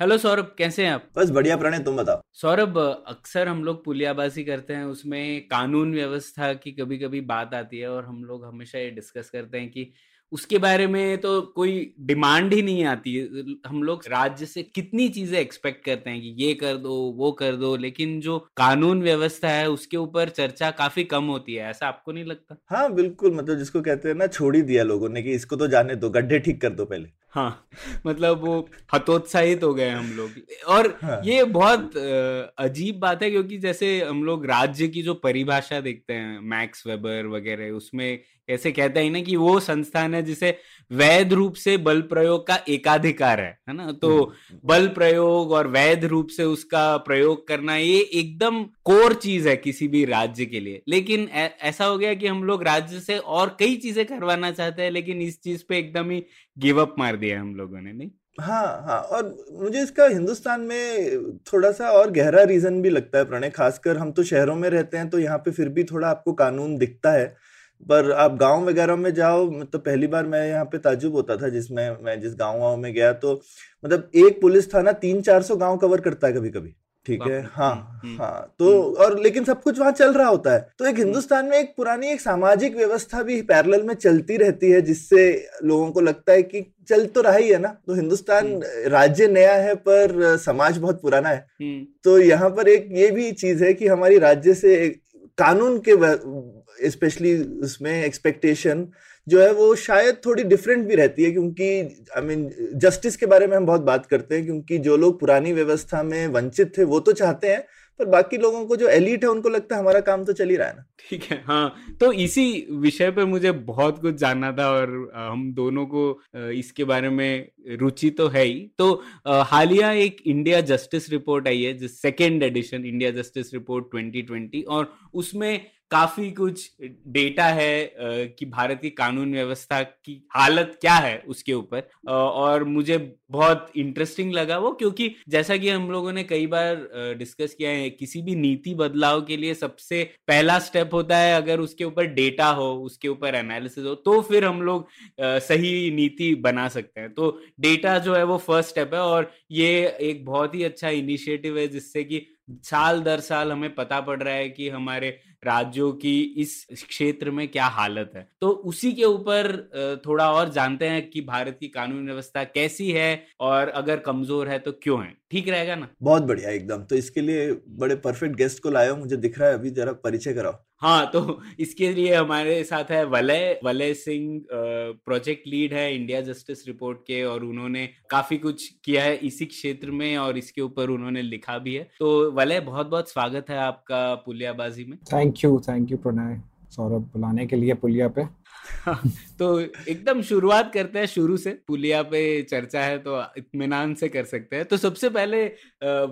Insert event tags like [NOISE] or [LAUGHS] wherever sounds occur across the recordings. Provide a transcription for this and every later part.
Hello Saurabh कैसे हैं आप? बस बढ़िया प्रणय तुम बताओ। सौरभ अक्सर हम लोग पुलियाबाजी करते हैं उसमें कानून व्यवस्था की कभी कभी बात आती है और हम लोग हमेशा ये डिस्कस करते हैं कि उसके बारे में तो कोई डिमांड ही नहीं आती। हम लोग राज्य से कितनी चीज़ें एक्सपेक्ट करते हैं कि ये कर दो वो कर दो लेकिन जो कानून व्यवस्था है उसके ऊपर चर्चा काफ़ी कम होती है ऐसा आपको नहीं लगता? हाँ बिल्कुल मतलब जिसको कहते हैं ना छोड़ ही दिया लोगों ने कि इसको तो जाने दो गड्ढे ठीक कर दो पहले। हाँ मतलब वो हतोत्साहित हो गए हम लोग। और हाँ। ये बहुत अजीब बात है क्योंकि जैसे हम लोग राज्य की जो परिभाषा देखते हैं मैक्स वेबर वगैरह उसमें ऐसे कहते हैं ना कि वो संस्थान है जिसे वैध रूप से बल प्रयोग का एकाधिकार है है ना? तो बल प्रयोग और वैध रूप से उसका प्रयोग करना ये एकदम कोर चीज़ है किसी भी राज्य के लिए। लेकिन ऐसा हो गया कि हम लोग राज्य से और कई चीज़ें करवाना चाहते हैं, लेकिन इस चीज़ पे एकदम ही गिव अप मार दिया हम लोगों ने, नहीं? हाँ हाँ और मुझे इसका हिंदुस्तान में थोड़ा सा और गहरा रीजन भी लगता है, प्रणय। खासकर हम तो शहरों में रहते हैं तो यहाँ पे फिर भी थोड़ा आपको कानून दिखता है। पर आप गाँव वगैरह में जाओ मतलब पहली बार मैं यहाँ पे ताजुब होता था जिसमें मैं जिस गाँव वाँव में गया तो मतलब एक पुलिस थाना तीन चार सौ गाँव कवर करता है कभी कभी ठीक है? हाँ हम्म, हम्म, हाँ तो और लेकिन सब कुछ वहाँ चल रहा होता है। तो एक हिंदुस्तान में एक पुरानी एक सामाजिक व्यवस्था भी पैरेलल में चलती रहती है जिससे लोगों को लगता है कि चल तो रहा ही है ना? तो हिंदुस्तान राज्य नया है पर समाज बहुत पुराना है। हम्म। तो यहाँ पर एक ये भी चीज़ है कि हमारी राज्य से कानून के स्पेशली उसमें एक्सपेक्टेशन जो है वो शायद थोड़ी डिफरेंट भी रहती है क्योंकि आई मीन जस्टिस के बारे में हम बहुत बात करते हैं क्योंकि जो लोग पुरानी व्यवस्था में वंचित थे, वो तो चाहते हैं, पर बाकी लोगों को जो एलिट है, उनको लगता है हमारा काम तो चल ही रहा है ना। ठीक है हाँ तो इसी विषय पर मुझे बहुत कुछ जानना था और हम दोनों को इसके बारे में रुचि तो है ही। तो हालिया एक इंडिया जस्टिस रिपोर्ट आई है, जिस second edition India justice report 2020 और उसमें काफ़ी कुछ डेटा है कि भारत की कानून व्यवस्था की हालत क्या है उसके ऊपर। और मुझे बहुत इंटरेस्टिंग लगा वो, क्योंकि जैसा कि हम लोगों ने कई बार डिस्कस किया है, किसी भी नीति बदलाव के लिए सबसे पहला स्टेप होता है अगर उसके ऊपर डेटा हो, उसके ऊपर एनालिसिस हो तो फिर हम लोग सही नीति बना सकते हैं। तो डेटा जो है वो फ़र्स्ट स्टेप है और ये एक बहुत ही अच्छा इनिशिएटिव है, जिससे कि साल दर साल हमें पता पड़ रहा है कि हमारे राज्यों की इस क्षेत्र में क्या हालत है? तो उसी के ऊपर थोड़ा और जानते हैं कि भारत की कानून व्यवस्था कैसी है और अगर कमज़ोर है तो क्यों है? ठीक रहेगा ना? बहुत बढ़िया एकदम। तो इसके लिए बड़े परफेक्ट गेस्ट को लाया मुझे दिख रहा है अभी जरा परिचय कराओ। हाँ तो [LAUGHS] इसके लिए हमारे साथ है वलय वलय सिंह प्रोजेक्ट लीड है इंडिया जस्टिस रिपोर्ट के और उन्होंने काफ़ी कुछ किया है इसी क्षेत्र में और इसके ऊपर उन्होंने लिखा भी है। तो वलय बहुत बहुत स्वागत है आपका पुलियाबाजी में। Thank you thank you Pranay Saurabh बुलाने के लिए पुलिया पे। [LAUGHS] तो एकदम शुरुआत करते हैं शुरू से। पुलिया पे चर्चा है तो इतमान से कर सकते हैं। तो सबसे पहले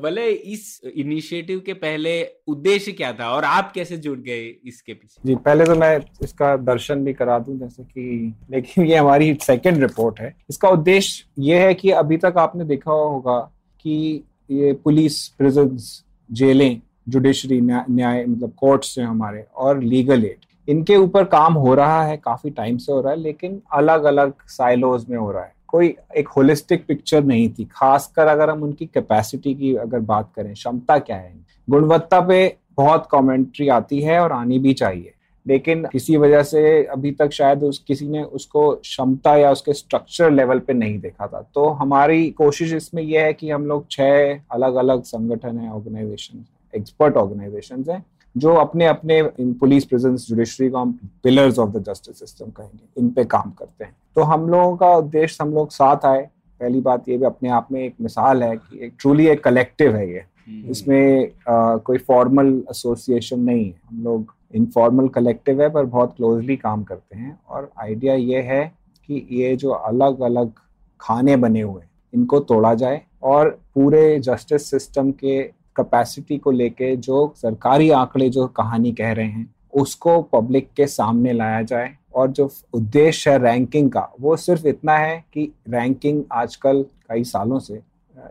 वलय इस इनिशिएटिव के पहले उद्देश्य क्या था और आप कैसे जुड़ गए इसके पीछे? जी, पहले तो मैं इसका दर्शन भी करा दूँ, जैसे कि लेकिन ये हमारी सेकंड रिपोर्ट है। इसका उद्देश्य ये है कि अभी तक आपने देखा होगा कि ये पुलिस प्रिजन्स जेलें जुडिशरी न्याय मतलब कोर्ट्स हैं हमारे और लीगल एड इनके ऊपर काम हो रहा है, काफ़ी टाइम से हो रहा है, लेकिन अलग अलग साइलोज में हो रहा है। कोई एक होलिस्टिक पिक्चर नहीं थी। खासकर अगर हम उनकी कैपेसिटी की अगर बात करें, क्षमता क्या है गुणवत्ता पे बहुत कमेंट्री आती है और आनी भी चाहिए। लेकिन किसी वजह से अभी तक शायद उस, किसी ने उसको क्षमता या उसके स्ट्रक्चर लेवल पे नहीं देखा था। तो हमारी कोशिश इसमें यह है कि हम लोग छह अलग अलग संगठन है ऑर्गेनाइजेशन एक्सपर्ट ऑर्गेनाइजेशन हैं जो अपने अपने पुलिस प्रेजेंस जुडिशरी को हम pillars of the justice system कहेंगे इन पे काम करते हैं। तो हम लोगों का उद्देश्य हम लोग साथ आए। पहली बात ये भी अपने आप में एक मिसाल है कि एक ट्रूली एक कलेक्टिव है ये। हम्म, इसमें आ, कोई फॉर्मल एसोसिएशन नहीं है। हम लोग इनफॉर्मल कलेक्टिव है पर बहुत क्लोजली काम करते हैं। और आइडिया ये है कि ये जो अलग अलग खाने बने हुए हैं इनको तोड़ा जाए और पूरे जस्टिस सिस्टम के कैपेसिटी को लेके जो सरकारी आंकड़े जो कहानी कह रहे हैं उसको पब्लिक के सामने लाया जाए और जो उद्देश्य है रैंकिंग का वो सिर्फ़ इतना है कि रैंकिंग आजकल कई सालों से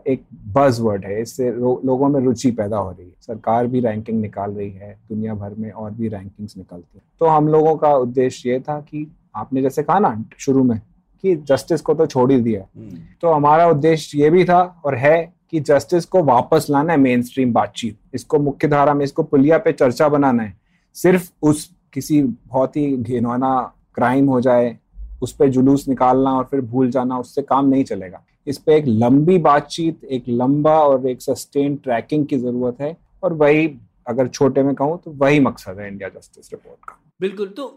एक बज वर्ड है। इससे लो, लोगों में रुचि पैदा हो रही है। सरकार भी रैंकिंग निकाल रही है दुनिया भर में और भी रैंकिंग्स निकलती है। तो हम लोगों का उद्देश्य ये था कि आपने जैसे कहा ना शुरू में कि जस्टिस को तो छोड़ ही दिया। हम्म। तो हमारा उद्देश्य ये भी था और है कि जस्टिस को वापस लाना है मेन स्ट्रीम बातचीत। इसको मुख्य धारा में, इसको पुलिया पे चर्चा बनाना है। सिर्फ़ उस किसी बहुत ही घिनौना क्राइम हो जाए, उस पर जुलूस निकालना और फिर भूल जाना, उससे काम नहीं चलेगा। इस पे एक लंबी बातचीत, एक लंबा और एक सस्टेन ट्रैकिंग की ज़रूरत है और वही, अगर छोटे में कहूँ तो वही मकसद है इंडिया जस्टिस रिपोर्ट का। बिल्कुल तो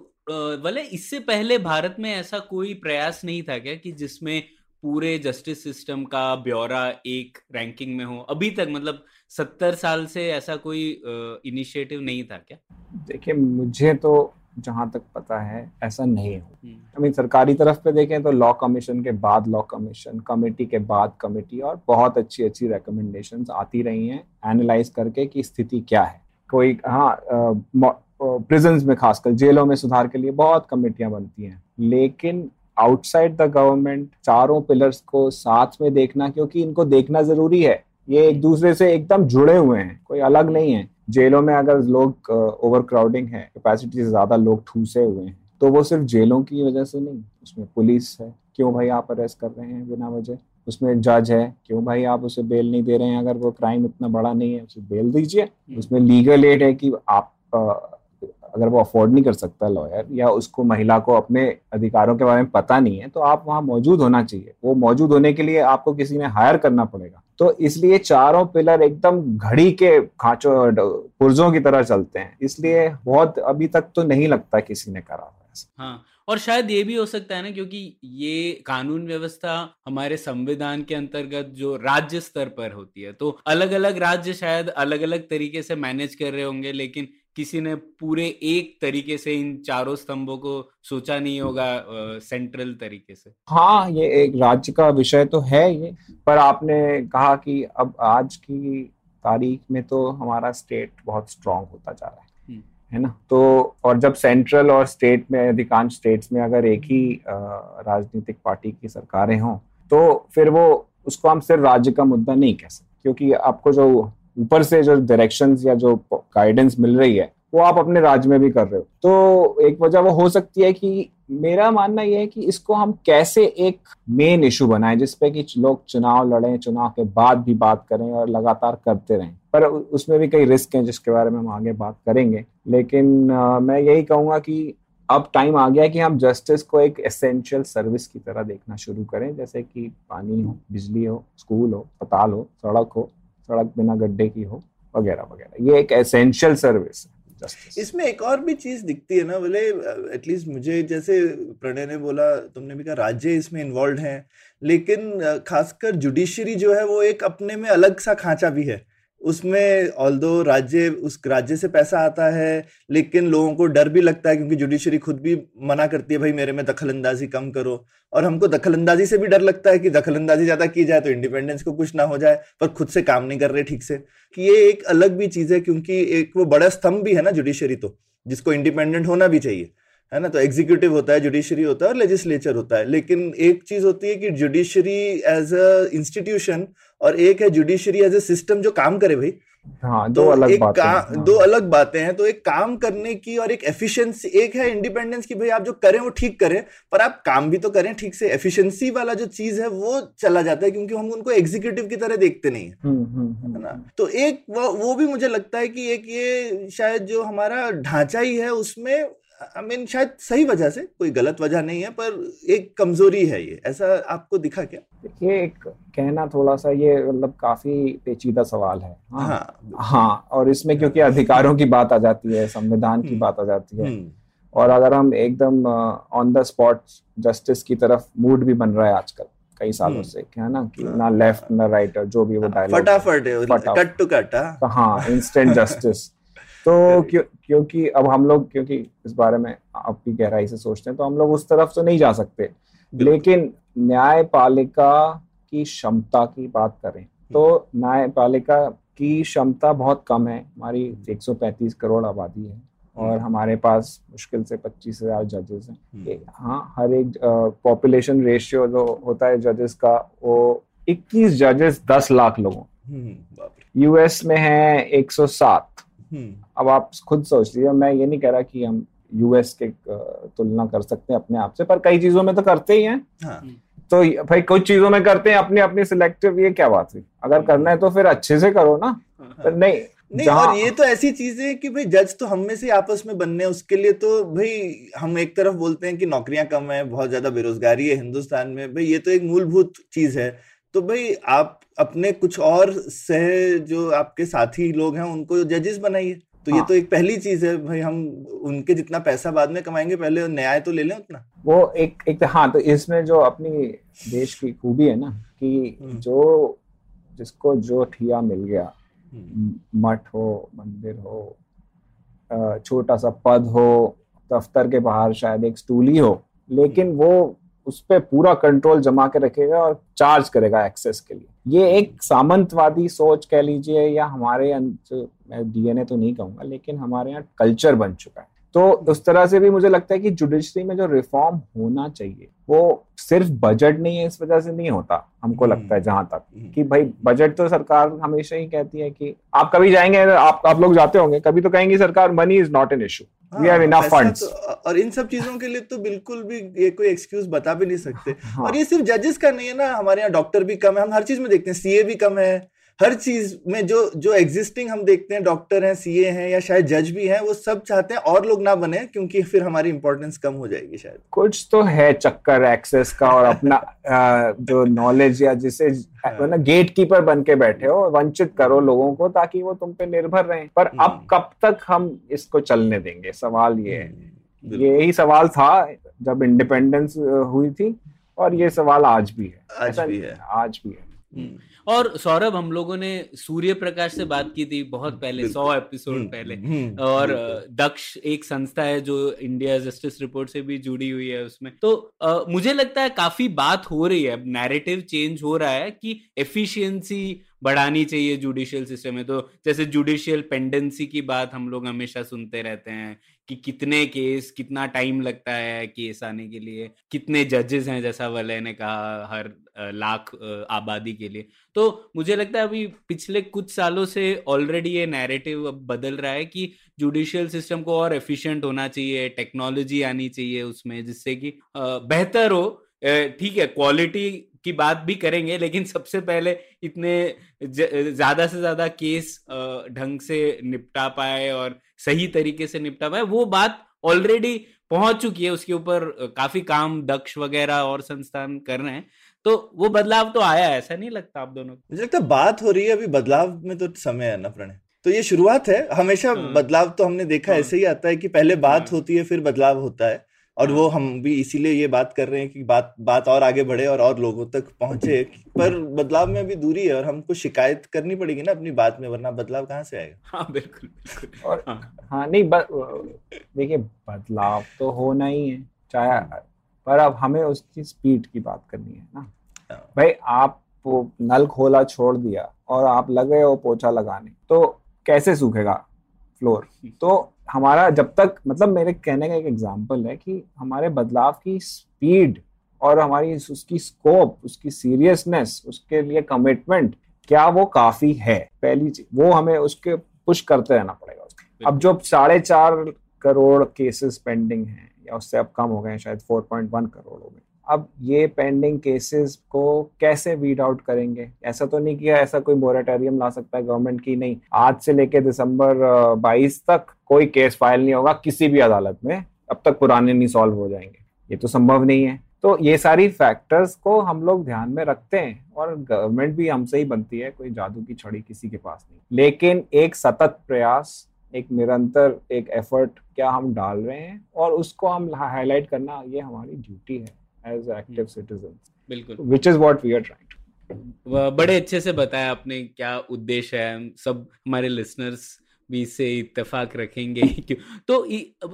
भले इससे पहले भारत में ऐसा कोई प्रयास नहीं था क्या कि जिसमें पूरे जस्टिस सिस्टम का ब्यौरा एक रैंकिंग में हो? अभी तक मतलब सत्तर साल से ऐसा कोई इनिशिएटिव नहीं था क्या? देखिए मुझे तो जहाँ तक पता है ऐसा नहीं हो। आई। मीन सरकारी तरफ़ पे देखें तो लॉ कमीशन के बाद लॉ कमीशन कमेटी के बाद कमेटी और बहुत अच्छी अच्छी रिकमेंडेशन आती रही हैं एनालाइज करके कि स्थिति क्या है। कोई हाँ प्रिजन में खासकर जेलों में सुधार के लिए बहुत कमेटियाँ बनती हैं। लेकिन आउटसाइड द गवर्नमेंट चारों पिलर्स को साथ में देखना क्योंकि इनको देखना ज़रूरी है। ये एक दूसरे से एकदम जुड़े हुए हैं कोई अलग नहीं है। जेलों में अगर लोग ओवर क्राउडिंग है कैपेसिटी से ज़्यादा लोग ठूसे हुए हैं तो वो सिर्फ़ जेलों की वजह से नहीं उसमें पुलिस है। क्यों भाई आप अरेस्ट कर रहे हैं बिना वजह? उसमें जज है क्यों भाई आप उसे बेल नहीं दे रहे हैं? अगर वो क्राइम इतना बड़ा नहीं है उसे बेल दीजिए। हम्म। उसमें लीगल एड है कि आप अगर वो अफोर्ड नहीं कर सकता लॉयर या उसको महिला को अपने अधिकारों के बारे में पता नहीं है तो आप वहाँ मौजूद होना चाहिए। वो मौजूद होने के लिए आपको किसी में हायर करना पड़ेगा। तो इसलिए चारों पिलर एकदम घड़ी के खांचों पुर्जों की तरह चलते हैं। इसलिए बहुत अभी तक तो नहीं लगता किसी ने करा हाँ और शायद ये भी हो सकता है ना, क्योंकि ये कानून व्यवस्था हमारे संविधान के अंतर्गत जो राज्य स्तर पर होती है तो अलग अलग राज्य शायद अलग अलग तरीके से मैनेज कर रहे होंगे, लेकिन किसी ने पूरे एक तरीके से इन चारों स्तंभों को सोचा नहीं होगा सेंट्रल तरीके से हाँ ये एक राज्य का विषय तो है ये पर आपने कहा कि अब आज की तारीख में तो हमारा स्टेट बहुत स्ट्रांग होता जा रहा है हम्म। है ना तो और जब सेंट्रल और स्टेट में अधिकांश स्टेट्स में अगर एक ही राजनीतिक पार्टी की सरकारें हों तो फिर वो उसको हम सिर्फ़ राज्य का मुद्दा नहीं कह सकते क्योंकि आपको जो ऊपर से जो डायरेक्शन या जो गाइडेंस मिल रही है वो आप अपने राज्य में भी कर रहे हो। तो एक वजह वो हो सकती है कि मेरा मानना यह है कि इसको हम कैसे एक मेन इशू बनाएँ जिसपे कि लोग चुनाव लड़ें चुनाव के बाद भी बात करें और लगातार करते रहें। पर उसमें भी कई रिस्क हैं जिसके बारे में हम आगे बात करेंगे। लेकिन आ, मैं यही कहूँगा कि अब टाइम आ गया कि हम जस्टिस को एक एसेंशियल सर्विस की तरह देखना शुरू करें। जैसे कि पानी हो बिजली हो स्कूल हो अस्पताल हो सड़क हो सड़क बिना गड्ढे की हो, वगैरह वगैरह। ये एक एसेंशियल सर्विस है इसमें एक और भी चीज़ दिखती है ना, बोले एटलीस्ट मुझे जैसे प्रणय ने बोला, तुमने भी कहा, राज्य इसमें इन्वॉल्व हैं, लेकिन खासकर जुडिशरी जो है, वो एक अपने में अलग सा खांचा भी है। उसमें ऑल दो राज्य, उस राज्य से पैसा आता है, लेकिन लोगों को डर भी लगता है क्योंकि जुडिशरी खुद भी मना करती है, भाई मेरे में दखल अंदाजी कम करो। और हमको दखल अंदाजी से भी डर लगता है कि दखल अंदाजी ज़्यादा की जाए तो इंडिपेंडेंस को कुछ ना हो जाए, पर खुद से काम नहीं कर रहे ठीक से। कि ये एक अलग भी चीज़ है, क्योंकि एक वो बड़ा स्तंभ भी है ना जुडिशरी तो जिसको इंडिपेंडेंट होना भी चाहिए। है ना? तो एग्जीक्यूटिव होता है जुडिशरी होता है और लेजिस्लेचर होता है। लेकिन एक चीज़ होती है कि जुडिशरी एज अ इंस्टीट्यूशन और एक है जुडिशरी एज ए सिस्टम जो काम करे भाई। हाँ, दो तो अलग एक बातें हाँ. दो अलग बातें हैं। तो एक काम करने की और एक एफिशिएंसी एक है इंडिपेंडेंस की भाई आप जो करें वो ठीक करें पर आप काम भी तो करें ठीक से। एफिशिएंसी वाला जो चीज़ है वो चला जाता है क्योंकि हम उनको एग्जीक्यूटिव की तरह देखते नहीं हम्म, हम्म, हम्म, है ना? तो एक वो, वो भी मुझे लगता है कि एक ये शायद जो हमारा ढांचा ही है उसमें आई मीन शायद सही वजह से कोई गलत वजह नहीं है पर एक कमज़ोरी है ये। ऐसा आपको दिखा क्या? देखिए एक कहना थोड़ा सा ये मतलब काफ़ी पेचीदा सवाल है। हाँ, हाँ, हाँ और इसमें क्योंकि अधिकारों की बात आ जाती है संविधान की हम्म। बात आ जाती है। हम्म। और अगर हम एकदम ऑन द स्पॉट जस्टिस की तरफ़ मूड भी बन रहा है आजकल कई सालों हम्म। से क्या ना कि ना लेफ़्ट ना राइट जो भी वो डायलॉग फटाफट कट टू कट हाँ। इंस्टेंट जस्टिस [LAUGHS] तो क्यों क्योंकि अब हम लोग क्योंकि इस बारे में आपकी गहराई से सोचते हैं तो हम लोग उस तरफ़ तो नहीं जा सकते। लेकिन न्यायपालिका की क्षमता की बात करें तो न्यायपालिका की क्षमता बहुत कम है। हमारी 135 करोड़ आबादी है और हमारे पास मुश्किल से पच्चीस हज़ार जजेस हैं। हाँ हर एक पॉपुलेशन रेशियो जो होता है जजेस का वो 21 जजेस 10 लाख लोगों। यूएस में है 107 अब आप खुद सोच लीजिए मैं ये नहीं कह रहा कि हम यूएस के तुलना कर सकते हैं अपने आप से पर कई चीज़ों में तो करते ही हैं। हाँ। तो भाई कुछ चीज़ों में करते हैं अपनी अपनी सिलेक्टिव ये क्या बात हुई? अगर करना है तो फिर अच्छे से करो ना। हाँ। नहीं नहीं और ये तो ऐसी चीज़ है कि भाई जज तो हम में से आपस में बनने हैं उसके लिए तो भाई हम एक तरफ़ बोलते हैं कि नौकरियाँ कम है बहुत ज़्यादा बेरोजगारी है हिंदुस्तान में भाई ये तो एक मूलभूत चीज़ है। तो भाई आप अपने कुछ और सह जो आपके साथी लोग हैं उनको जजेस बनाइए तो हाँ। ये तो एक पहली चीज़ है भाई हम उनके जितना पैसा बाद में कमाएँगे पहले न्याय तो ले लें उतना वो एक एक हाँ तो इसमें जो अपनी देश की खूबी है ना कि हम्म। जो जिसको जो ठिया मिल गया हम्म। मठ हो मंदिर हो छोटा सा पद हो दफ्तर के बाहर शायद एक स्टूली हो लेकिन वो उस पर पूरा कंट्रोल जमा के रखेगा और चार्ज करेगा एक्सेस के लिए। ये एक सामंतवादी सोच कह लीजिए या हमारे मैं डीएनए तो नहीं कहूँगा, लेकिन हमारे यहाँ कल्चर बन चुका है। तो उस तरह से भी मुझे लगता है कि जुडिशरी में जो रिफॉर्म होना चाहिए वो सिर्फ़ बजट नहीं है इस वजह से नहीं होता हमको हम्म। लगता है जहाँ तक हम्म। कि भाई बजट तो सरकार हमेशा ही कहती है कि आप कभी जाएँगे आप आप लोग जाते होंगे कभी तो कहेंगे सरकार money is not an issue we have enough funds और इन सब चीज़ों के लिए तो बिल्कुल भी ये कोई एक्सक्यूज बता भी नहीं सकते हाँ. और ये सिर्फ़ जजेस का नहीं है ना हमारे यहाँ डॉक्टर भी कम है हम हर चीज़ में देखते हैं सीए भी कम है हर चीज़ में जो जो एग्जिस्टिंग हम देखते हैं डॉक्टर हैं सीए हैं या शायद जज भी हैं वो सब चाहते हैं और लोग ना बने क्योंकि फिर हमारी इंपॉर्टेंस कम हो जाएगी शायद। कुछ तो है चक्कर एक्सेस का और अपना [LAUGHS] जो नॉलेज या जिसे हाँ। ना गेट कीपर बन के बैठे हो वंचित करो लोगों को ताकि वो तुम पे निर्भर रहे। पर अब हम्म। कब तक हम इसको चलने देंगे? सवाल ये है। हम्म, यही सवाल था जब इंडिपेंडेंस हुई थी और ये सवाल आज भी है। आज भी है आज भी है। और सौरभ हम लोगों ने सूर्य प्रकाश से बात की थी बहुत पहले सौ एपिसोड हम्म, पहले। हम्म, और दक्ष एक संस्था है जो इंडिया जस्टिस रिपोर्ट से भी जुड़ी हुई है उसमें। तो आ, मुझे लगता है काफ़ी बात हो रही है अब नैरेटिव चेंज हो रहा है कि एफिशिएंसी बढ़ानी चाहिए जुडिशियल सिस्टम में। तो जैसे जुडिशियल पेंडेंसी की बात हम लोग हमेशा सुनते रहते हैं कि कितने केस, कितना टाइम लगता है केस आने के लिए, कितने जजेस हैं, जैसा वलय ने कहा हर लाख आबादी के लिए। तो मुझे लगता है अभी पिछले कुछ सालों से ऑलरेडी ये नैरेटिव अब बदल रहा है कि जुडिशियल सिस्टम को और एफिशिएंट होना चाहिए टेक्नोलॉजी आनी चाहिए उसमें, जिससे कि बेहतर हो। ठीक है क्वालिटी की बात भी करेंगे, लेकिन सबसे पहले इतने ज़्यादा से ज़्यादा केस ढंग से निपटा पाए और सही तरीके से निपटा पाए वो बात ऑलरेडी पहुँच चुकी है उसके ऊपर काफ़ी काम दक्ष वगैरह और संस्थान कर रहे हैं तो वो बदलाव तो आया ऐसा नहीं लगता आप दोनों मुझे लगता है बात हो रही है अभी बदलाव में तो समय है ना प्रणय तो ये शुरुआत है हमेशा हाँ। बदलाव तो हमने देखा हाँ। ऐसे ही आता है कि पहले बात हाँ। होती है फिर बदलाव होता है और वो हम भी इसीलिए ये बात कर रहे हैं कि बात बात और आगे बढ़े और और लोगों तक पहुँचे पर बदलाव में भी दूरी है और हमको शिकायत करनी पड़ेगी ना अपनी बात में वरना बदलाव कहाँ से आएगा? हाँ बिल्कुल बिल्कुल। और हाँ, हाँ नहीं देखिए बदलाव तो होना ही है चाहे पर अब हमें उसकी स्पीड की बात करनी है ना। हाँ। भाई आप नल खोला छोड़ दिया और आप लगे हो पोछा लगाने तो कैसे सूखेगा फ्लोर? [LAUGHS] तो हमारा जब तक मतलब मेरे कहने का एक एग्ज़ाम्पल है कि हमारे बदलाव की स्पीड और हमारी उसकी स्कोप उसकी सीरियसनेस उसके लिए कमिटमेंट क्या वो काफ़ी है? पहली चीज़ वो हमें उसके पुश करते रहना पड़ेगा अब जो साढ़े चार करोड़ केसेस पेंडिंग हैं या उससे अब कम हो गए शायद 4.1 करोड़ हो गए अब ये पेंडिंग केसेस को कैसे वीड आउट करेंगे? ऐसा तो नहीं किया ऐसा कोई मोरेटोरियम ला सकता है गवर्नमेंट की नहीं। आज से लेके दिसंबर 22 तक कोई केस फ़ाइल नहीं होगा किसी भी अदालत में अब तक पुराने नहीं सॉल्व हो जाएँगे। ये तो संभव नहीं है। तो ये सारी फैक्टर्स को हम लोग ध्यान में रखते हैं और गवर्नमेंट भी हमसे ही बनती है कोई जादू की छड़ी किसी के पास नहीं। लेकिन एक सतत प्रयास एक निरंतर एक एफर्ट क्या हम डाल रहे हैं और उसको हम हाईलाइट करना ये हमारी ड्यूटी है एज एक्टिव सिटीजन बिल्कुल। Which is what we are trying बड़े अच्छे से बताया आपने क्या उद्देश्य है। सब हमारे लिसनर्स भी इससे इत्तेफाक रखेंगे क्यों? तो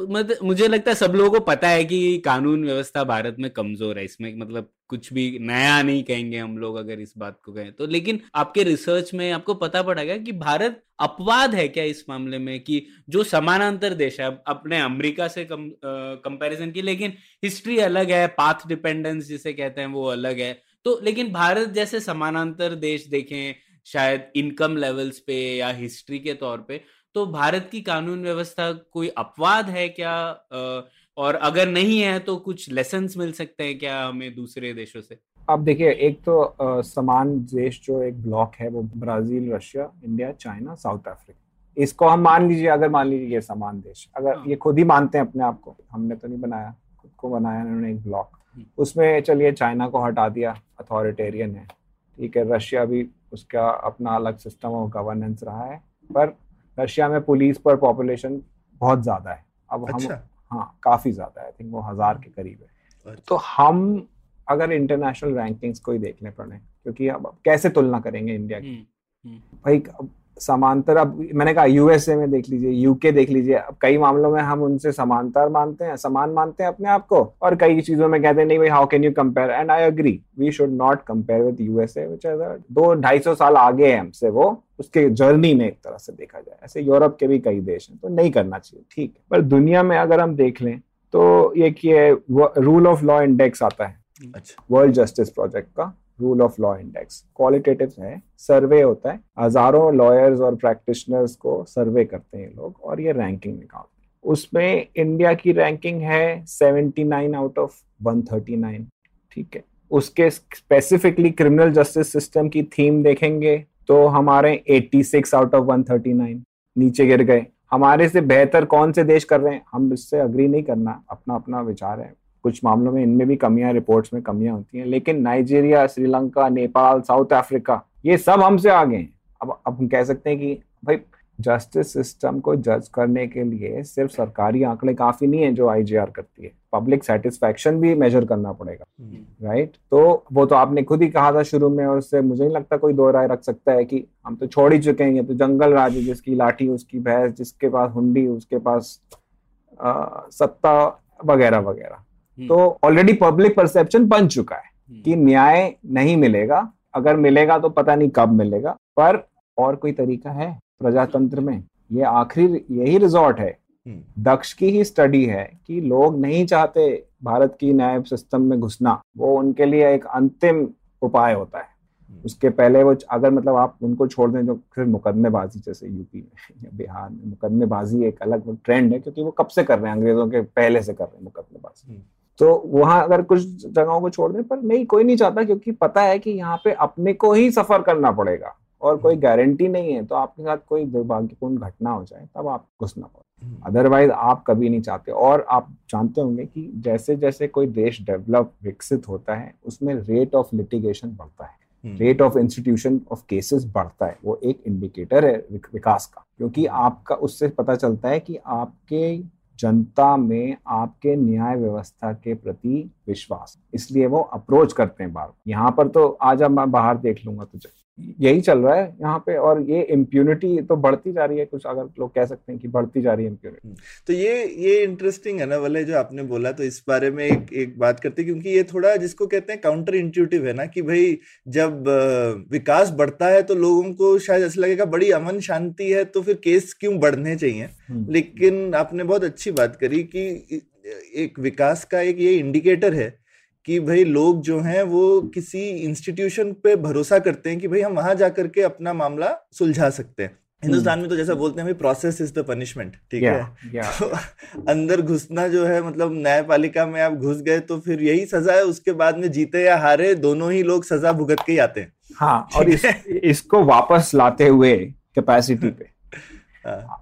मतलब मुझे लगता है सब लोगों को पता है कि कानून व्यवस्था भारत में कमज़ोर है, इसमें मतलब कुछ भी नया नहीं कहेंगे हम लोग अगर इस बात को कहें तो। लेकिन आपके रिसर्च में आपको पता पड़ेगा कि भारत अपवाद है क्या इस मामले में कि जो समानांतर देश है अपने अमेरिका से कम कंपैरिजन की, लेकिन हिस्ट्री अलग है पाथ डिपेंडेंस जिसे कहते हैं वो अलग है। तो लेकिन भारत जैसे समानांतर देश देखें, शायद इनकम लेवल्स पे या हिस्ट्री के तौर पे तो भारत की कानून व्यवस्था कोई अपवाद है क्या? और अगर नहीं है तो कुछ लेसन मिल सकते हैं क्या हमें दूसरे देशों से? अब देखिए एक तो आ, समान देश जो एक ब्लॉक है वो Brazil Russia India China South Africa. इसको हम मान लीजिए अगर मान लीजिए ये समान देश अगर हाँ। ये खुद ही मानते हैं अपने आप को हमने तो नहीं बनाया खुद को बनाया उन्होंने एक ब्लॉक हम्म। उसमें चलिए चाइना को हटा दिया अथॉरिटेरियन है ठीक है। रशिया भी उसका अपना अलग सिस्टम और गवर्नेंस रहा है पर रशिया में पुलिस पर पॉपुलेशन बहुत ज़्यादा है अब अच्छा। हम हाँ काफ़ी ज़्यादा है आई थिंक वो हज़ार के करीब है अच्छा। तो हम अगर इंटरनेशनल रैंकिंग्स को ही देखने पड़े क्योंकि अब कैसे तुलना करेंगे इंडिया की हम्म, हम्म। भाई समांतर अब मैंने कहा यूएसए में देख लीजिए यूके देख लीजिए अब कई मामलों में हम उनसे समांतर मानते हैं समान मानते हैं अपने आप को और कई चीज़ों में कहते हैं नहीं भाई how can you compare and I agree we should not compare with USA which as दो ढाई सौ साल आगे है हमसे वो उसके जर्नी में एक तरह से देखा जाए। ऐसे यूरोप के भी कई देश हैं तो नहीं करना चाहिए ठीक है। पर दुनिया में अगर हम देख लें तो ये रूल ऑफ़ लॉ इंडेक्स आता है वर्ल्ड जस्टिस प्रोजेक्ट का rule of law index qualitative है सर्वे होता है, हज़ारों लॉयर्स और प्रैक्टिशनर्स को सर्वे करते हैं लोग और ये रैंकिंग निकालते हैं। उसमें इंडिया की रैंकिंग है 79 आउट ऑफ़ 139 ठीक है? उसके स्पेसिफिकली क्रिमिनल जस्टिस सिस्टम की थीम देखेंगे तो हमारे 86 आउट ऑफ़ 139 नीचे गिर गए। हमारे से बेहतर कौन से देश कर रहे हैं? हम इससे अग्री नहीं करना अपना अपना विचार है। कुछ मामलों में इनमें भी कमियाँ रिपोर्ट्स में कमियाँ होती हैं। लेकिन Nigeria Sri Lanka Nepal South Africa ये सब हमसे आगे हैं। अब अब हम कह सकते हैं कि भाई जस्टिस सिस्टम को जज करने के लिए सिर्फ़ सरकारी आंकड़े काफ़ी नहीं है जो आईजीआर करती है। पब्लिक सेटिस्फेक्शन भी मेजर करना पड़ेगा राइट हम्म। तो वो तो आपने खुद ही कहा था शुरू में और उससे मुझे नहीं लगता कोई दो राय रख सकता है कि हम तो छोड़ ही चुके हैं। ये तो जंगल राज जिसकी लाठी उसकी भैंस जिसके पास हुंडी उसके पास आ, सत्ता वगैरह वगैरह। तो ऑलरेडी पब्लिक परसेप्शन बन चुका है हम्म। कि न्याय नहीं मिलेगा। अगर मिलेगा तो पता नहीं कब मिलेगा। पर और कोई तरीका है प्रजातंत्र में? ये आखिरी यही रिजॉर्ट है। हम्म। दक्ष की ही स्टडी है कि लोग नहीं चाहते भारत की न्याय सिस्टम में घुसना। वो उनके लिए एक अंतिम उपाय होता है। उसके पहले वो अगर मतलब आप उनको छोड़ दें जो फिर मुकदमेबाजी जैसे यूपी में [LAUGHS] या बिहार में मुकदमेबाजी एक अलग ट्रेंड है क्योंकि वो कब से कर रहे हैं? अंग्रेज़ों के पहले से कर रहे हैं मुकदमेबाजी। तो वहाँ अगर कुछ जगहों को छोड़ दें पर नहीं कोई नहीं चाहता क्योंकि पता है कि यहाँ पे अपने को ही सफ़र करना पड़ेगा और कोई गारंटी नहीं है तो आपके साथ कोई दुर्भाग्यपूर्ण घटना हो जाए तब आप घुसना अदरवाइज़ हम्म। आप कभी नहीं चाहते और आप जानते होंगे कि जैसे जैसे कोई देश डेवलप विकसित होता है उसमें रेट ऑफ़ लिटिगेशन बढ़ता है। Rate of institution of cases बढ़ता है वो एक इंडिकेटर है विकास का क्योंकि आपका उससे पता चलता है कि आपके जनता में आपके न्याय व्यवस्था के प्रति विश्वास। इसलिए वो अप्रोच करते हैं बार यहाँ पर तो आज अब मैं बाहर देख लूँगा तुझे। यही चल रहा है यहाँ पे और ये इम्प्यूनिटी तो बढ़ती जा रही है कुछ अगर लोग कह सकते हैं कि बढ़ती जा रही है इम्प्यूनिटी हम्म। तो ये ये इंटरेस्टिंग है ना वाले जो आपने बोला तो इस बारे में एक एक बात करते हैं क्योंकि ये थोड़ा जिसको कहते हैं काउंटर इंट्यूटिव है ना कि भाई जब विकास बढ़ता है तो लोगों को शायद ऐसा लगेगा बड़ी अमन शांति है तो फिर केस क्यों बढ़ने चाहिए हम्म। लेकिन आपने बहुत अच्छी बात करी कि एक विकास का एक ये इंडिकेटर है कि भाई लोग जो हैं वो किसी इंस्टीट्यूशन पे भरोसा करते हैं कि भाई हम वहाँ जाकर के अपना मामला सुलझा सकते हैं। हिंदुस्तान में तो जैसा बोलते हैं भाई प्रोसेस इज़ द पनिशमेंट ठीक है? तो अंदर घुसना जो है मतलब न्यायपालिका में आप घुस गए तो फिर यही सजा है उसके बाद में जीते या हारे दोनों ही लोग सजा भुगत के ही आते हैं। हाँ और इस, इसको वापस लाते हुए कैपेसिटी [LAUGHS] पे।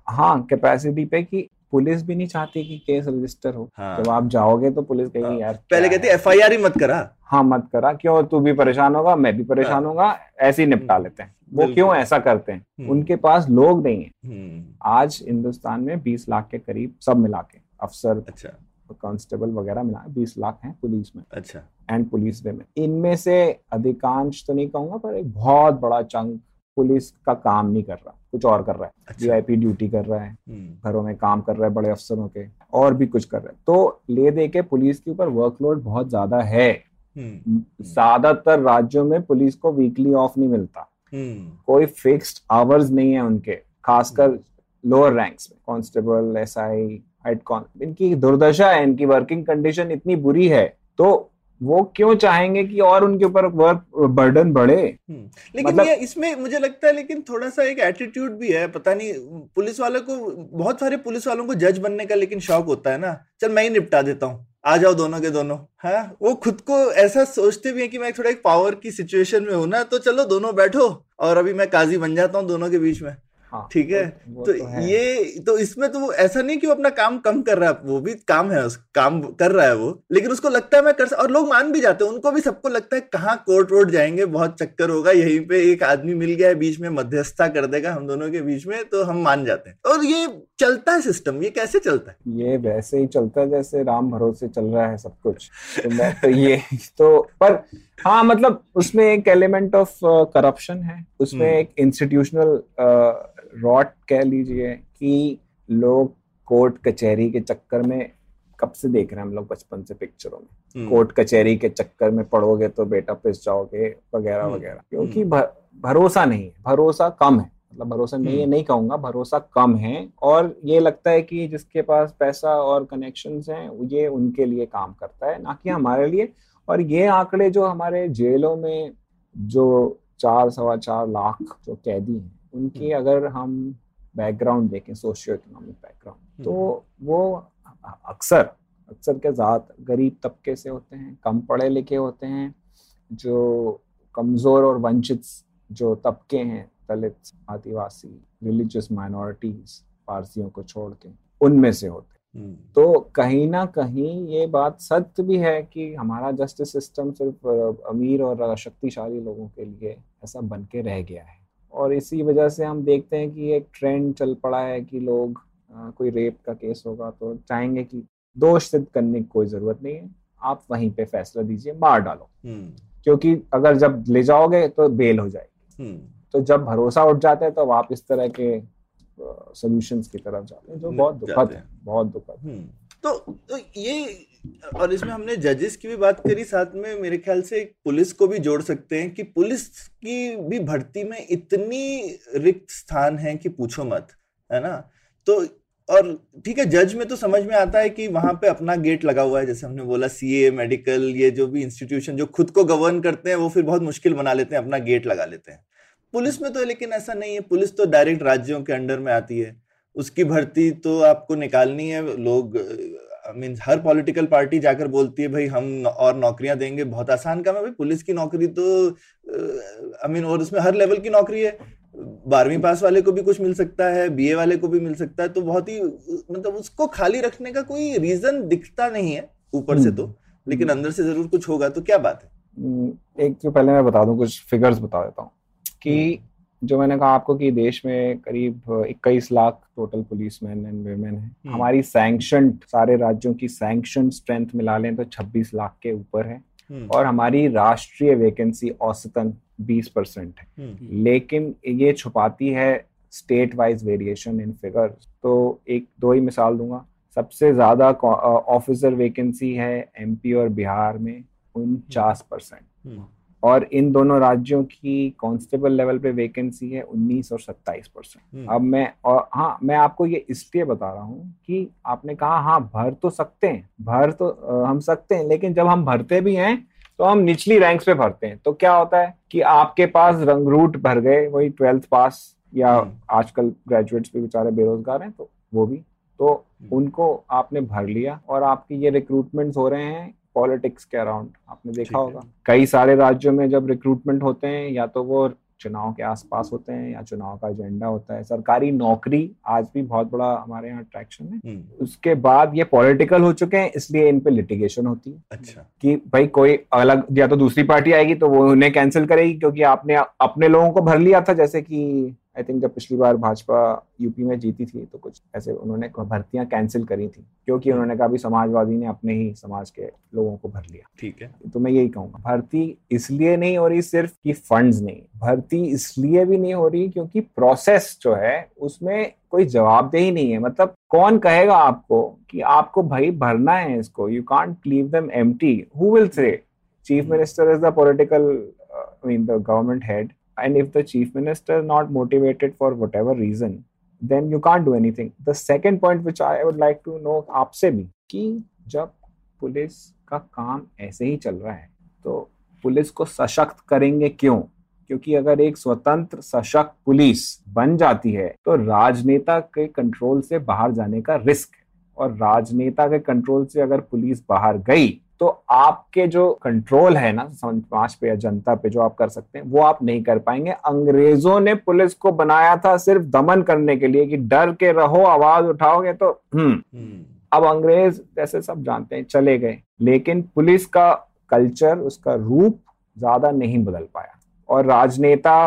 हाँ कैपेसिटी पे कि पुलिस भी नहीं चाहती कि केस रजिस्टर हो हाँ। जब आप जाओगे तो पुलिस कहेगी हाँ। यार पहले कहती एफ़ आई आर ही मत करा हाँ मत करा क्यों तू भी परेशान होगा मैं भी परेशान हाँ। होगा ऐसे ही निपटा हम्म। लेते हैं वो क्यों ऐसा करते हैं हम्म। उनके पास लोग नहीं है हम्म। आज हिंदुस्तान में बीस लाख के करीब सब मिला के अफसर अच्छा कांस्टेबल वगैरह मिला बीस लाख हैं पुलिस में अच्छा एंड पुलिस में इनमें से अधिकांश तो नहीं कहूँगा पर एक बहुत बड़ा चंक पुलिस का काम नहीं कर रहा कुछ और कर रहा है। अच्छा। वीआईपी ड्यूटी कर रहा है हम्म, घरों में काम कर रहा है बड़े अफसरों के और भी कुछ कर रहा है। तो ले दे के पुलिस के ऊपर वर्कलोड बहुत ज़्यादा है। हम्म, ज़्यादातर राज्यों में पुलिस को वीकली ऑफ़ नहीं मिलता। हम्म, कोई फिक्स्ड आवर्स नहीं है उनके खासकर लोअर रैंक्स में कांस्टेबल एसआई हेड कॉन इनकी दुर्दशा है इनकी वर्किंग कंडीशन इतनी बुरी है तो वो क्यों चाहेंगे कि और उनके ऊपर वर्क बर्डन बढ़े? हम्म। लेकिन मतलब- ये इसमें मुझे लगता है लेकिन थोड़ा सा एक एटीट्यूड भी है पता नहीं पुलिस वालों को बहुत सारे पुलिस वालों को जज बनने का लेकिन शौक होता है ना। चल मैं ही निपटा देता हूँ। आ जाओ दोनों के दोनों है? वो खुद को ऐसा सोचते भी है कि मैं थोड़ा एक पावर की सिचुएशन में हूँ ना तो चलो दोनों बैठो और अभी मैं काजी बन जाता हूँ दोनों के बीच में। हाँ ठीक है? वो- वो तो तो है। ये तो इसमें तो वो ऐसा नहीं कि वो अपना काम कम कर रहा है वो भी काम है उस काम कर रहा है वो लेकिन उसको लगता है मैं कर और लोग मान भी जाते हैं उनको भी सबको लगता है कहाँ कोर्ट वोट जाएँगे बहुत चक्कर होगा यहीं पे एक आदमी मिल गया है बीच में मध्यस्थता कर देगा हम दोनों के बीच में तो हम मान जाते हैं। और ये चलता है सिस्टम ये कैसे चलता है? ये वैसे ही चलता है जैसे राम भरोसे चल रहा है सब कुछ। तो मैं तो ये [LAUGHS] तो पर हाँ मतलब उसमें एक एलिमेंट ऑफ़ करप्शन है। उसमें हम्म। एक इंस्टीट्यूशनल रॉट कह लीजिए कि लोग कोर्ट कचहरी के चक्कर में कब से देख रहे हैं हम लोग बचपन से पिक्चरों में? हम्म, कोर्ट कचहरी के चक्कर में पढ़ोगे तो बेटा पिस जाओगे वगैरह हम्म, वगैरह। क्योंकि भरोसा नहीं है। भरोसा कम है। मतलब भरोसा नहीं है हम्म। नहीं कहूँगा भरोसा कम है। और ये लगता है कि जिसके पास पैसा और कनेक्शंस हैं ये उनके लिए काम करता है ना कि हमारे लिए। और ये आंकड़े जो हमारे जेलों में जो चार सवा चार लाख जो कैदी हैं उनकी अगर हम बैकग्राउंड देखें सोशियो इकोनॉमिक बैकग्राउंड तो वो अक्सर अक्सर के ज़ात गरीब तबके से होते हैं कम पढ़े लिखे होते हैं जो कमज़ोर और वंचित जो तबके हैं दलित आदिवासी रिलीजियस माइनॉरिटीज पारसियों को छोड़ के उनमें से होते हैं। हम्म, तो कहीं ना कहीं ये बात सत्य भी है कि हमारा जस्टिस सिस्टम सिर्फ़ अमीर और शक्तिशाली लोगों के लिए ऐसा बन के रह गया है। और इसी वजह से हम देखते हैं कि एक ट्रेंड चल पड़ा है कि लोग अ, कोई रेप का केस होगा तो चाहेंगे कि दोष सिद्ध करने की कोई ज़रूरत नहीं है। आप वहीं पे फैसला दीजिए मार डालो। हम्म, क्योंकि अगर जब ले जाओगे तो बेल हो जाएगी। हम्म, तो जब भरोसा उठ जाता है तो आप इस तरह के सॉल्यूशंस की तरफ़ जाते हैं जो बहुत दुखद है बहुत दुखद हम्म, तो तो ये और इसमें हमने जजेस की भी बात करी साथ में मेरे ख्याल से पुलिस को भी जोड़ सकते हैं कि पुलिस की भी भर्ती में इतनी रिक्त स्थान है कि पूछो मत है ना? तो और ठीक है जज में तो समझ में आता है कि वहाँ पे अपना गेट लगा हुआ है जैसे हमने बोला सीए मेडिकल ये जो भी इंस्टीट्यूशन जो खुद को गवर्न करते हैं वो फिर बहुत मुश्किल बना लेते हैं अपना गेट लगा लेते हैं। पुलिस में तो लेकिन ऐसा नहीं है। पुलिस तो डायरेक्ट राज्यों के अंडर में आती है। उसकी भर्ती तो आपको निकालनी है। लोग आई मीन हर पॉलिटिकल पार्टी जाकर बोलती है भाई हम और नौकरियाँ देंगे। बहुत आसान काम है भाई। पुलिस की नौकरी तो आई मीन और उसमें हर लेवल की नौकरी है। बारहवीं पास वाले को भी कुछ मिल सकता है बीए वाले को भी मिल सकता है। तो बहुत ही मतलब उसको खाली रखने का कोई रीजन दिखता नहीं है ऊपर से तो। लेकिन अंदर से ज़रूर कुछ होगा तो क्या बात है? हम्म, एक जो पहले मैं बता दूँ कुछ फिगर्स बता देता हूँ। कि जो मैंने कहा आपको कि देश में करीब 21 lakh total police man and women है। हमारी सैंक्शन सारे राज्यों की सैंक्शन स्ट्रेंथ मिला लें तो 26 लाख के ऊपर है। हम्म, और हमारी राष्ट्रीय वैकेंसी औसतन 20 परसेंट है। हम्म, लेकिन ये छुपाती है state wise variation in figure तो एक दो ही मिसाल दूँगा। सबसे ज़्यादा ऑफिसर वैकेंसी है एमपी और बिहार में उनचास परसेंट। हम्म, और इन दोनों राज्यों की कांस्टेबल लेवल पे वैकेंसी है 19 और 27 परसेंट हम्म, अब मैं और हाँ मैं आपको ये इसलिए बता रहा हूँ कि आपने कहा हाँ भर तो सकते हैं भर तो अ, हम सकते हैं लेकिन जब हम भरते भी हैं तो हम निचली रैंक्स पे भरते हैं तो क्या होता है कि आपके पास रंग रूट भर गए वही ट्वेल्थ पास या हम्म। आजकल ग्रेजुएट्स भी बेचारे बेरोजगार हैं तो वो भी तो हम्म। उनको आपने भर लिया और आपकी ये रिक्रूटमेंट्स हो रहे हैं पॉलिटिक्स के अराउंड आपने देखा होगा। कई सारे राज्यों में जब रिक्रूटमेंट होते हैं या तो वो चुनाव के आसपास होते हैं या चुनाव का एजेंडा होता है। सरकारी नौकरी आज भी बहुत बड़ा हमारे यहाँ अट्रैक्शन है। हम्म, उसके बाद ये पॉलिटिकल हो चुके हैं इसलिए इन पे लिटिगेशन होती है। अच्छा। कि भाई कोई अलग या तो दूसरी पार्टी आएगी तो वो उन्हें कैंसिल करेगी क्योंकि आपने अपने लोगों को भर लिया था जैसे कि आई थिंक जब पिछली बार भाजपा यूपी में जीती थी तो कुछ ऐसे उन्होंने भर्तियाँ कैंसिल करी थी क्योंकि उन्होंने कहा अभी समाजवादी ने अपने ही समाज के लोगों को भर लिया। ठीक है। तो मैं यही कहूँगा भर्ती इसलिए नहीं हो रही सिर्फ़ कि फंड्स नहीं भर्ती इसलिए भी नहीं हो रही क्योंकि प्रोसेस जो है उसमें कोई जवाबदेही नहीं है। मतलब कौन कहेगा आपको कि आपको भाई भरना है इसको you can't leave them empty who will say chief minister is the political I mean the government head and if the chief minister is not motivated for whatever reason then you can't do anything the second point which i would like to know आपसे भी कि जब police का काम ऐसे ही चल रहा है तो पुलिस को सशक्त करेंगे क्यों क्योंकि अगर एक स्वतंत्र सशक्त पुलिस बन जाती है तो राजनेता के कंट्रोल से बाहर जाने का रिस्क है और राजनेता के कंट्रोल से अगर पुलिस बाहर गई तो आपके जो कंट्रोल है ना समाज पे या जनता पे जो आप कर सकते हैं वो आप नहीं कर पाएँगे। अंग्रेज़ों ने पुलिस को बनाया था सिर्फ़ दमन करने के लिए कि डर के रहो आवाज़ उठाओगे तो हम्म। अब अंग्रेज़ जैसे सब जानते हैं चले गए। लेकिन पुलिस का कल्चर उसका रूप ज़्यादा नहीं बदल पाया। और राजनेता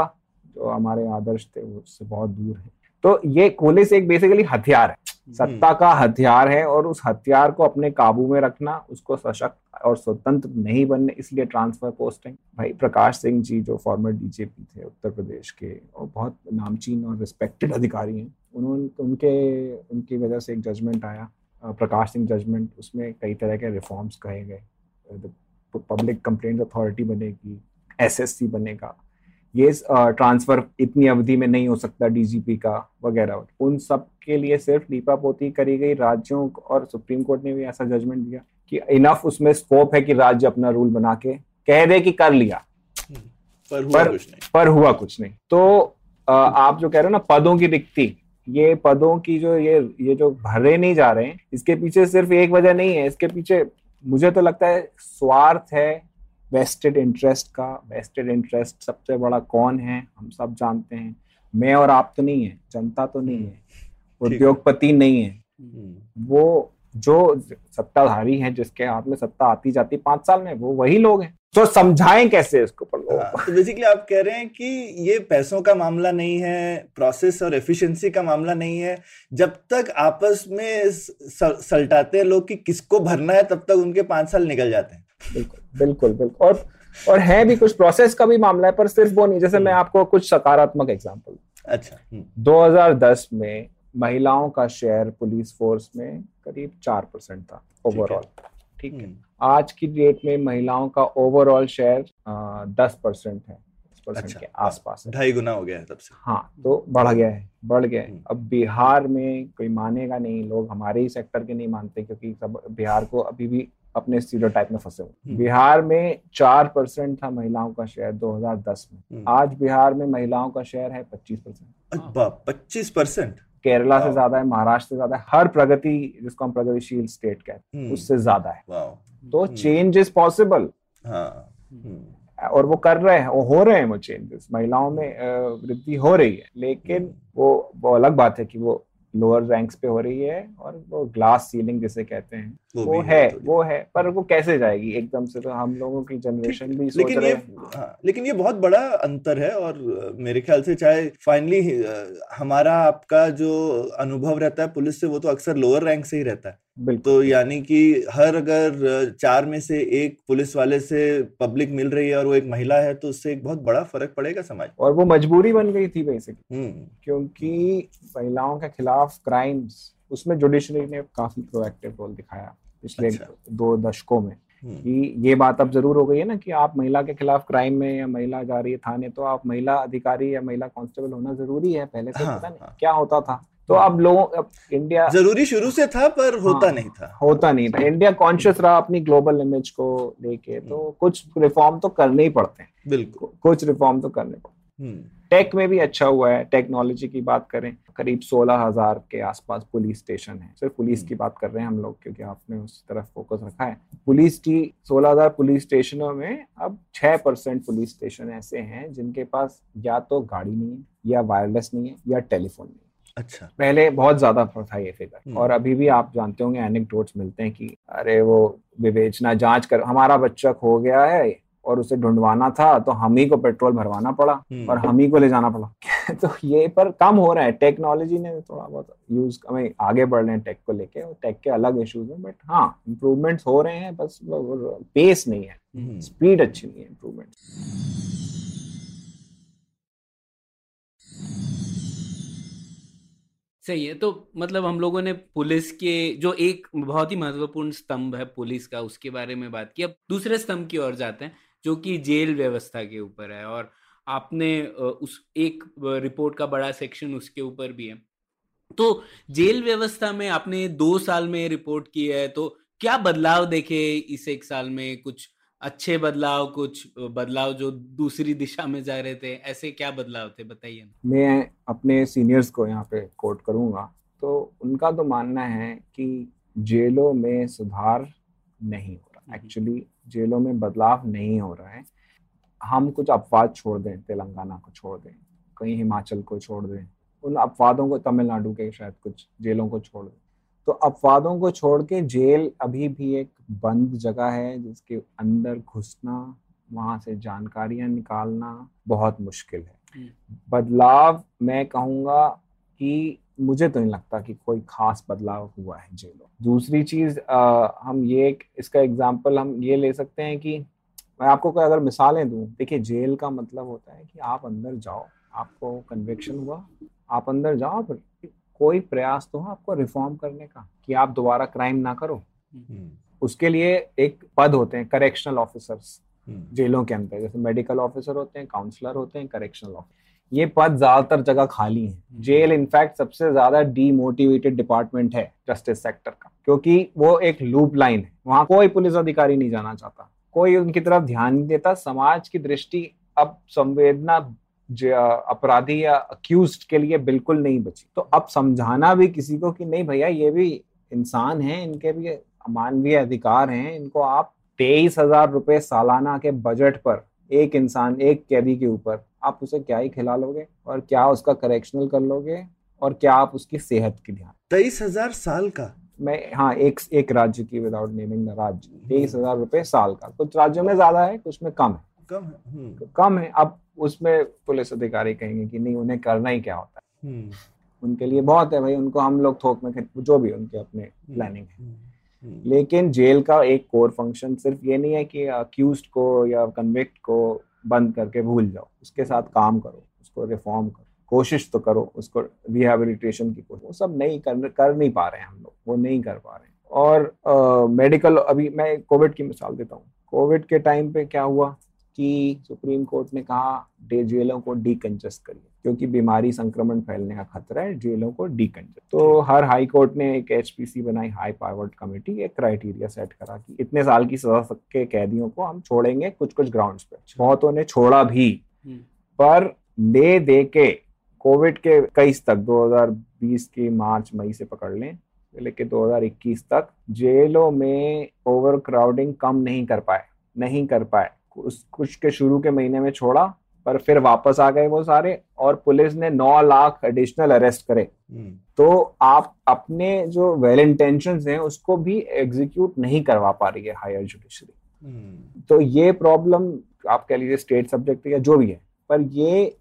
जो हमारे आदर्श थे उससे बहुत दूर है। तो ये पुलिस एक बेसिकली हथियार है। सत्ता का हथियार है और उस हथियार को अपने काबू में रखना उसको सशक्त और स्वतंत्र नहीं बनने इसलिए ट्रांसफ़र पोस्टिंग भाई प्रकाश सिंह जी जो फॉर्मर डीजीपी थे उत्तर प्रदेश के और बहुत नामचीन और रिस्पेक्टेड अधिकारी हैं उन्होंने उनके उनकी वजह से एक जजमेंट आया। प्रकाश सिंह जजमेंट उसमें कई तरह के रिफॉर्म्स कहे गए। पब्लिक कंप्लेंट अथॉरिटी बनेगी एसएससी बनेगा। ये ट्रांसफ़र इतनी अवधि में नहीं हो सकता डीजीपी का वगैरह। उन सब के लिए सिर्फ़ लीपा पोती करी गई। राज्यों और सुप्रीम कोर्ट ने भी ऐसा जजमेंट दिया कि इनफ उसमें स्कोप है कि राज्य अपना रूल बना के कह दे कि कर लिया। पर हुआ पर, कुछ नहीं। पर हुआ कुछ नहीं। तो आ, आप जो कह रहे हो ना पदों की रिक्ति ये पदों की जो ये ये जो भरे नहीं जा रहे हैं इसके पीछे सिर्फ़ एक वजह नहीं है। इसके पीछे मुझे तो लगता है स्वार्थ है वेस्टेड इंटरेस्ट का वेस्टेड इंटरेस्ट सबसे बड़ा कौन है? हम सब जानते हैं। मैं और आप तो नहीं है जनता तो नहीं है उद्योगपति नहीं है। हम्म। वो जो सत्ताधारी है जिसके हाथ में सत्ता आती जाती पाँच साल में वो वही लोग हैं। तो समझाएँ कैसे इसको पर हाँ, तो बेसिकली आप कह रहे हैं कि ये पैसों का मामला नहीं है प्रोसेस और एफिशिएंसी का मामला नहीं है। जब तक आपस में सलटाते हैं लोग कि किसको भरना है तब तक उनके पाँच साल निकल जाते हैं। बिल्कुल बिल्कुल बिल्कुल। और और है भी कुछ प्रोसेस का भी मामला है पर सिर्फ़ वो नहीं जैसे मैं हम्म। आपको कुछ सकारात्मक एग्जांपल अच्छा 2010 हम्म। में महिलाओं का शेयर पुलिस फोर्स में करीब चार परसेंट था ओवरऑल ठीक है। हम्म। आज की डेट में महिलाओं का ओवरऑल शेयर दस परसेंट है अच्छा, के आसपास ढाई गुना हो गया है तब से। हाँ तो बढ़ गया है बढ़ गया है। अब बिहार में कोई मानेगा नहीं लोग हमारे ही सेक्टर के नहीं मानते क्योंकि सब बिहार को अभी भी अपने टाइप में फंसे हुए। हम्म। बिहार में चार परसेंट था महिलाओं का शेयर 2010 में। हम्म। आज बिहार में महिलाओं का शेयर है पच्चीस परसेंट। पच्चीस परसेंट? केरला से ज़्यादा है महाराष्ट्र से ज़्यादा है हर प्रगति जिसको हम प्रगतिशील स्टेट कहते हैं हम्म। उससे ज़्यादा है। तो चेंज इज़ पॉसिबल और वो कर रहे हैं वो हो रहे हैं वो चेंजेस महिलाओं में वृद्धि हो रही है लेकिन वो वो अलग बात है कि वो लोअर रैंक्स पे हो रही है और वो ग्लास सीलिंग जिसे कहते हैं वो, वो है वो है। पर वो कैसे जाएगी? एकदम से तो हम लोगों की जनरेशन भी सोच लेकिन रहे ये हाँ, लेकिन ये बहुत बड़ा अंतर है और मेरे ख्याल से चाहे फाइनली हमारा आपका जो अनुभव रहता है पुलिस से वो तो अक्सर लोअर रैंक से ही रहता है। तो यानी कि हर अगर चार में से एक पुलिस वाले से पब्लिक मिल रही है और वो एक महिला है तो उससे एक बहुत बड़ा फ़र्क पड़ेगा समाज और वो मजबूरी बन गई थी बेसिकली हम्म। क्योंकि महिलाओं के खिलाफ क्राइम्स उसमें जुडिशरी ने काफ़ी प्रोएक्टिव रोल दिखाया पिछले अच्छा। दो दशकों में हम्म। कि ये बात अब ज़रूर हो गई है ना कि आप महिला के खिलाफ क्राइम में या महिला जा रही है थाने तो आप महिला अधिकारी या महिला कांस्टेबल होना ज़रूरी है पहले से हाँ, पता नहीं हाँ। क्या होता था तो अब लोगों अब इंडिया ज़रूरी शुरू से था पर होता हाँ, नहीं था। होता नहीं था। इंडिया कॉन्शियस रहा अपनी ग्लोबल इमेज को लेके तो हम्म। कुछ रिफॉर्म तो करने ही पड़ते हैं। बिल्कुल। कुछ रिफॉर्म तो करने पड़ते टेक हम्म। में भी अच्छा हुआ है टेक्नोलॉजी की बात करें करीब सोलह हज़ार के आसपास पुलिस स्टेशन है। सिर्फ़ पुलिस हम्म। की बात कर रहे हैं हम लोग क्योंकि आपने उस तरफ़ फोकस रखा है। पुलिस की सोलह हज़ार पुलिस स्टेशनों में अब छह परसेंट पुलिस स्टेशन ऐसे हैं जिनके पास या तो गाड़ी नहीं है या वायरलेस नहीं है या टेलीफोन नहीं अच्छा। पहले बहुत ज़्यादा था ये फिगर हम्म। और अभी भी आप जानते होंगे एनेक्डोट्स मिलते हैं कि अरे वो विवेचना जाँच कर हमारा बच्चा खो गया है और उसे ढूंढवाना था तो हम ही को पेट्रोल भरवाना पड़ा हम्म। और हम ही को ले जाना पड़ा। [LAUGHS] तो ये पर कम हो रहा है। टेक्नोलॉजी ने थोड़ा बहुत यूज़ हमें आगे बढ़ रहे हैं टेक को लेके और टेक के अलग इश्यूज़ हैं बट हाँ इम्प्रूवमेंट्स हो रहे हैं बस पेस नहीं है। स्पीड अच्छी नहीं है इम्प्रूवमेंट सही है तो मतलब हम लोगों ने पुलिस के जो एक बहुत ही महत्वपूर्ण स्तंभ है पुलिस का, उसके बारे में बात की। अब दूसरे स्तंभ की ओर जाते हैं, जो कि जेल व्यवस्था के ऊपर है और आपने उस एक रिपोर्ट का बड़ा सेक्शन उसके ऊपर भी है। तो जेल व्यवस्था में आपने दो साल में रिपोर्ट की है तो क्या बदलाव देखे इस एक साल में कुछ अच्छे बदलाव कुछ बदलाव जो दूसरी दिशा में जा रहे थे ऐसे क्या बदलाव थे बताइए मैं अपने सीनियर्स को यहाँ पे कोट करूँगा। तो उनका तो मानना है कि जेलों में सुधार नहीं हो रहा। Actually hmm. जेलों में बदलाव नहीं हो रहा है। हम कुछ अपवाद छोड़ दें तेलंगाना को छोड़ दें कहीं हिमाचल को छोड़ दें उन अपवादों को तमिलनाडु के शायद कुछ जेलों को छोड़ दें। तो अपवादों को छोड़ के जेल अभी भी एक बंद जगह है जिसके अंदर घुसना वहाँ से जानकारियाँ निकालना बहुत मुश्किल है हम्म। बदलाव मैं कहूँगा कि मुझे तो नहीं लगता कि कोई खास बदलाव हुआ है जेलों दूसरी चीज़ हम ये इसका एग्ज़ाम्पल हम ये ले सकते हैं कि मैं आपको कोई अगर मिसालें दूँ देखिए जेल का मतलब होता है कि आप अंदर जाओ आपको कन्वेक्शन हुआ आप अंदर जाओ कोई प्रयास तो हो आपको रिफॉर्म करने का कि आप दोबारा क्राइम ना करो। हम्म। उसके लिए एक पद होते हैं करेक्शनल ऑफिसर्स हम्म। जेलों के अंदर। जैसे मेडिकल ऑफिसर होते हैं काउंसलर होते हैं करेक्शनल ऑफिसर ये पद ज़्यादातर जगह खाली है। हम्म। जेल इनफैक्ट सबसे ज़्यादा डीमोटिवेटेड डिपार्टमेंट है जस्टिस सेक्टर का। क्योंकि वो एक लूप लाइन है। वहाँ कोई पुलिस अधिकारी नहीं जाना चाहता। कोई उनकी तरफ़ ध्यान नहीं देता। समाज की दृष्टि अब संवेदना अपराधी या अक्यूज के लिए बिल्कुल नहीं बची। तो अब समझाना भी किसी को कि नहीं भैया ये भी इंसान है इनके भी मानवीय अधिकार हैं इनको आप तेईस हज़ार रुपए सालाना के बजट पर एक इंसान एक कैदी के ऊपर आप उसे क्या ही खिला लोगे? और क्या उसका करेक्शनल कर लोगे? और क्या आप उसकी सेहत की ध्यान तेईस हज़ार साल का? मैं हाँ एक एक राज्य की विदाउट नेमिंग द राज्य। तेईस हज़ार रुपए साल का। कुछ राज्यों में ज़्यादा है कुछ में कम है। कम है। हम्म। कम है। अब उसमें पुलिस अधिकारी कहेंगे कि नहीं उन्हें करना ही क्या होता है। हम्म। उनके लिए बहुत है भाई उनको हम लोग थोक में जो भी उनके अपने प्लानिंग हम्म। है लेकिन जेल का एक कोर फ़ंक्शन सिर्फ़ ये नहीं है कि अक्यूज को या कन्विक्ट को बंद करके भूल जाओ। उसके साथ काम करो उसको रिफॉर्म करो कोशिश तो करो उसको रिहेबिलिटेशन की कोशिश। वो सब नहीं कर कर नहीं पा रहे हैं हम लोग वो नहीं कर पा रहे हैं। और मेडिकल अभी मैं कोविड की मिसाल देता हूँ। कोविड के टाइम पे क्या हुआ? कि सुप्रीम कोर्ट ने कहा डे जेलों को डीकंजस्ट करिए क्योंकि बीमारी संक्रमण फैलने का खतरा है जेलों को डीकंजस्ट तो हर हाई कोर्ट ने एक एचपीसी बनाई हाई पावर्ड कमेटी एक क्राइटेरिया सेट करा कि इतने साल की सजा के कैदियों को हम छोड़ेंगे कुछ कुछ ग्राउंड्स पे। बहुतों ने छोड़ा भी। हम्म। पर ले दे के कोविड के कई तक 2020 की मार्च मई से पकड़ लें लेके 2021 तक जेलों में ओवर क्राउडिंग कम नहीं कर पाए नहीं कर पाए। कुछ के शुरू के महीने में छोड़ा पर फिर वापस आ गए वो सारे और पुलिस ने नौ लाख एडिशनल अरेस्ट करे। हम्म। तो आप अपने जो वेल इंटेंशन हैं उसको भी एग्जीक्यूट नहीं करवा पा रही है हायर जुडिशरी तो ये प्रॉब्लम आप कह लीजिए स्टेट सब्जेक्ट या जो भी है पर ये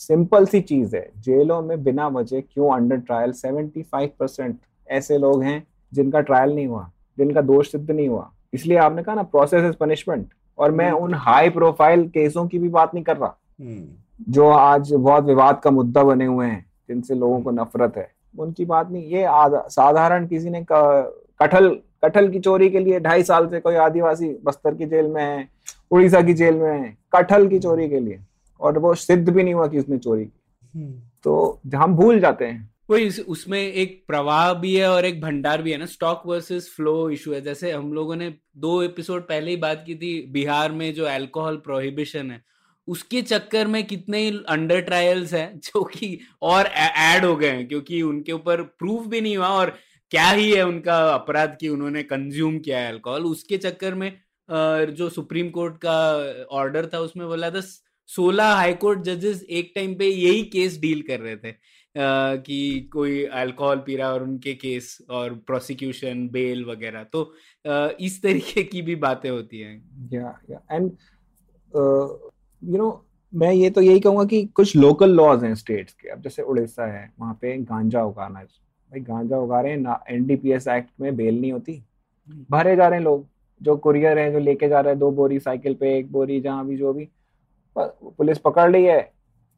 सिंपल सी चीज़ है जेलों में बिना वजह क्यों अंडर ट्रायल 75 परसेंट ऐसे लोग हैं जिनका ट्रायल नहीं हुआ जिनका दोष सिद्ध नहीं हुआ। इसलिए आपने कहा ना प्रोसेस इज़ पनिशमेंट और मैं उन हाई प्रोफ़ाइल केसों की भी बात नहीं कर रहा। हम्म। जो आज बहुत विवाद का मुद्दा बने हुए हैं जिनसे लोगों को नफरत है उनकी बात नहीं ये साधारण किसी ने कटहल कटहल की चोरी के लिए ढाई साल से कोई आदिवासी बस्तर की जेल में है उड़ीसा की जेल में है कटहल की चोरी के लिए और वो सिद्ध भी नहीं हुआ कि उसने चोरी की। हम्म। तो हम भूल जाते हैं। वही उसमें एक प्रवाह भी है और एक भंडार भी है ना। स्टॉक वर्सेस फ्लो इशू है। जैसे हम लोगों ने दो एपिसोड पहले ही बात की थी, बिहार में जो अल्कोहल प्रोहिबिशन है, उसके चक्कर में कितने ही अंडर ट्रायल्स हैं, [LAUGHS] जो कि और ऐड हो गए हैं, क्योंकि उनके ऊपर प्रूफ भी नहीं हुआ और क्या ही है उनका अपराध कि उन्होंने कंज्यूम किया है अल्कोहल उसके चक्कर में जो सुप्रीम कोर्ट का ऑर्डर था, उसमें बोला था, सोलह हाईकोर्ट जजेस एक टाइम पे यही केस डील कर रहे थे। कि कोई अल्कोहल पी रहा है और उनके केस और प्रोसिक्यूशन बेल वगैरह। तो इस तरीके की भी बातें होती हैं। या या एंड यू नो मैं ये तो यही कहूँगा कि कुछ लोकल लॉज हैं स्टेट्स के। अब जैसे उड़ीसा है, वहाँ पे गांजा उगाना भाई, गांजा उगा रहे हैं एनडीपीएस एक्ट में बेल नहीं होती। भरे जा रहे हैं लोग। जो कुरियर है, जो लेके जा रहे हैं, दो बोरी साइकिल पे, एक बोरी, जहाँ भी, जो भी। पुलिस पकड़ ली है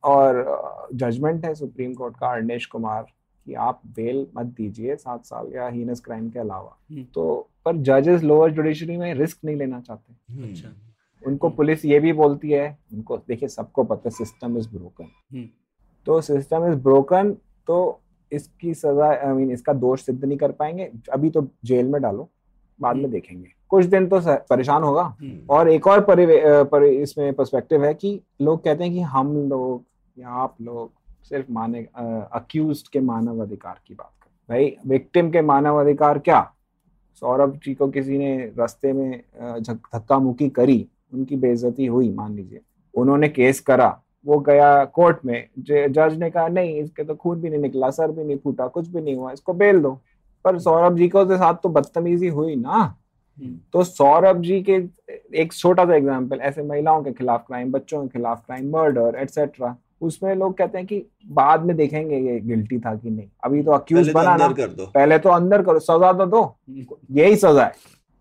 और जजमेंट है सुप्रीम कोर्ट का अर्नेश कुमार कि आप बेल मत दीजिए सात साल या हीनस क्राइम के अलावा। हम्म। तो पर जजेस लोअर जुडिशरी में रिस्क नहीं लेना चाहते। अच्छा। उनको पुलिस ये भी बोलती है उनको देखिए सबको पता है सिस्टम इज़ ब्रोकन हम्म। तो सिस्टम इज़ ब्रोकन तो इसकी सजा आई मीन इसका दोष सिद्ध नहीं कर पाएँगे। अभी तो जेल में डालो बाद में हम्म। देखेंगे। कुछ दिन तो परेशान होगा। हम्म, और एक और अ, पर इसमें पर्सपेक्टिव है कि लोग कहते हैं कि हम लोग या आप लोग सिर्फ़ माने अक्यूज के मानव अधिकार की बात कर। भाई विक्टिम के मानव अधिकार क्या? सौरभ जी को किसी ने रास्ते में धक्का मुक्की करी उनकी बेइज्जती हुई मान लीजिए। उन्होंने केस करा वो गया कोर्ट में जज ने कहा नहीं इसके तो खून भी नहीं निकला सर भी नहीं फूटा कुछ भी नहीं हुआ इसको बेल दो। पर सौरभ जी को के साथ तो बदतमीजी हुई ना। हम्म, तो सौरभ जी के एक छोटा सा एग्ज़ाम्पल ऐसे महिलाओं के खिलाफ क्राइम बच्चों के खिलाफ क्राइम मर्डर एटसेट्रा उसमें लोग कहते हैं कि बाद में देखेंगे ये गिल्टी था कि नहीं। अभी तो अक्यूज पहले तो बना ना। अंदर कर दो। पहले तो अंदर करो सजा तो दो। हम्म, यही सजा है।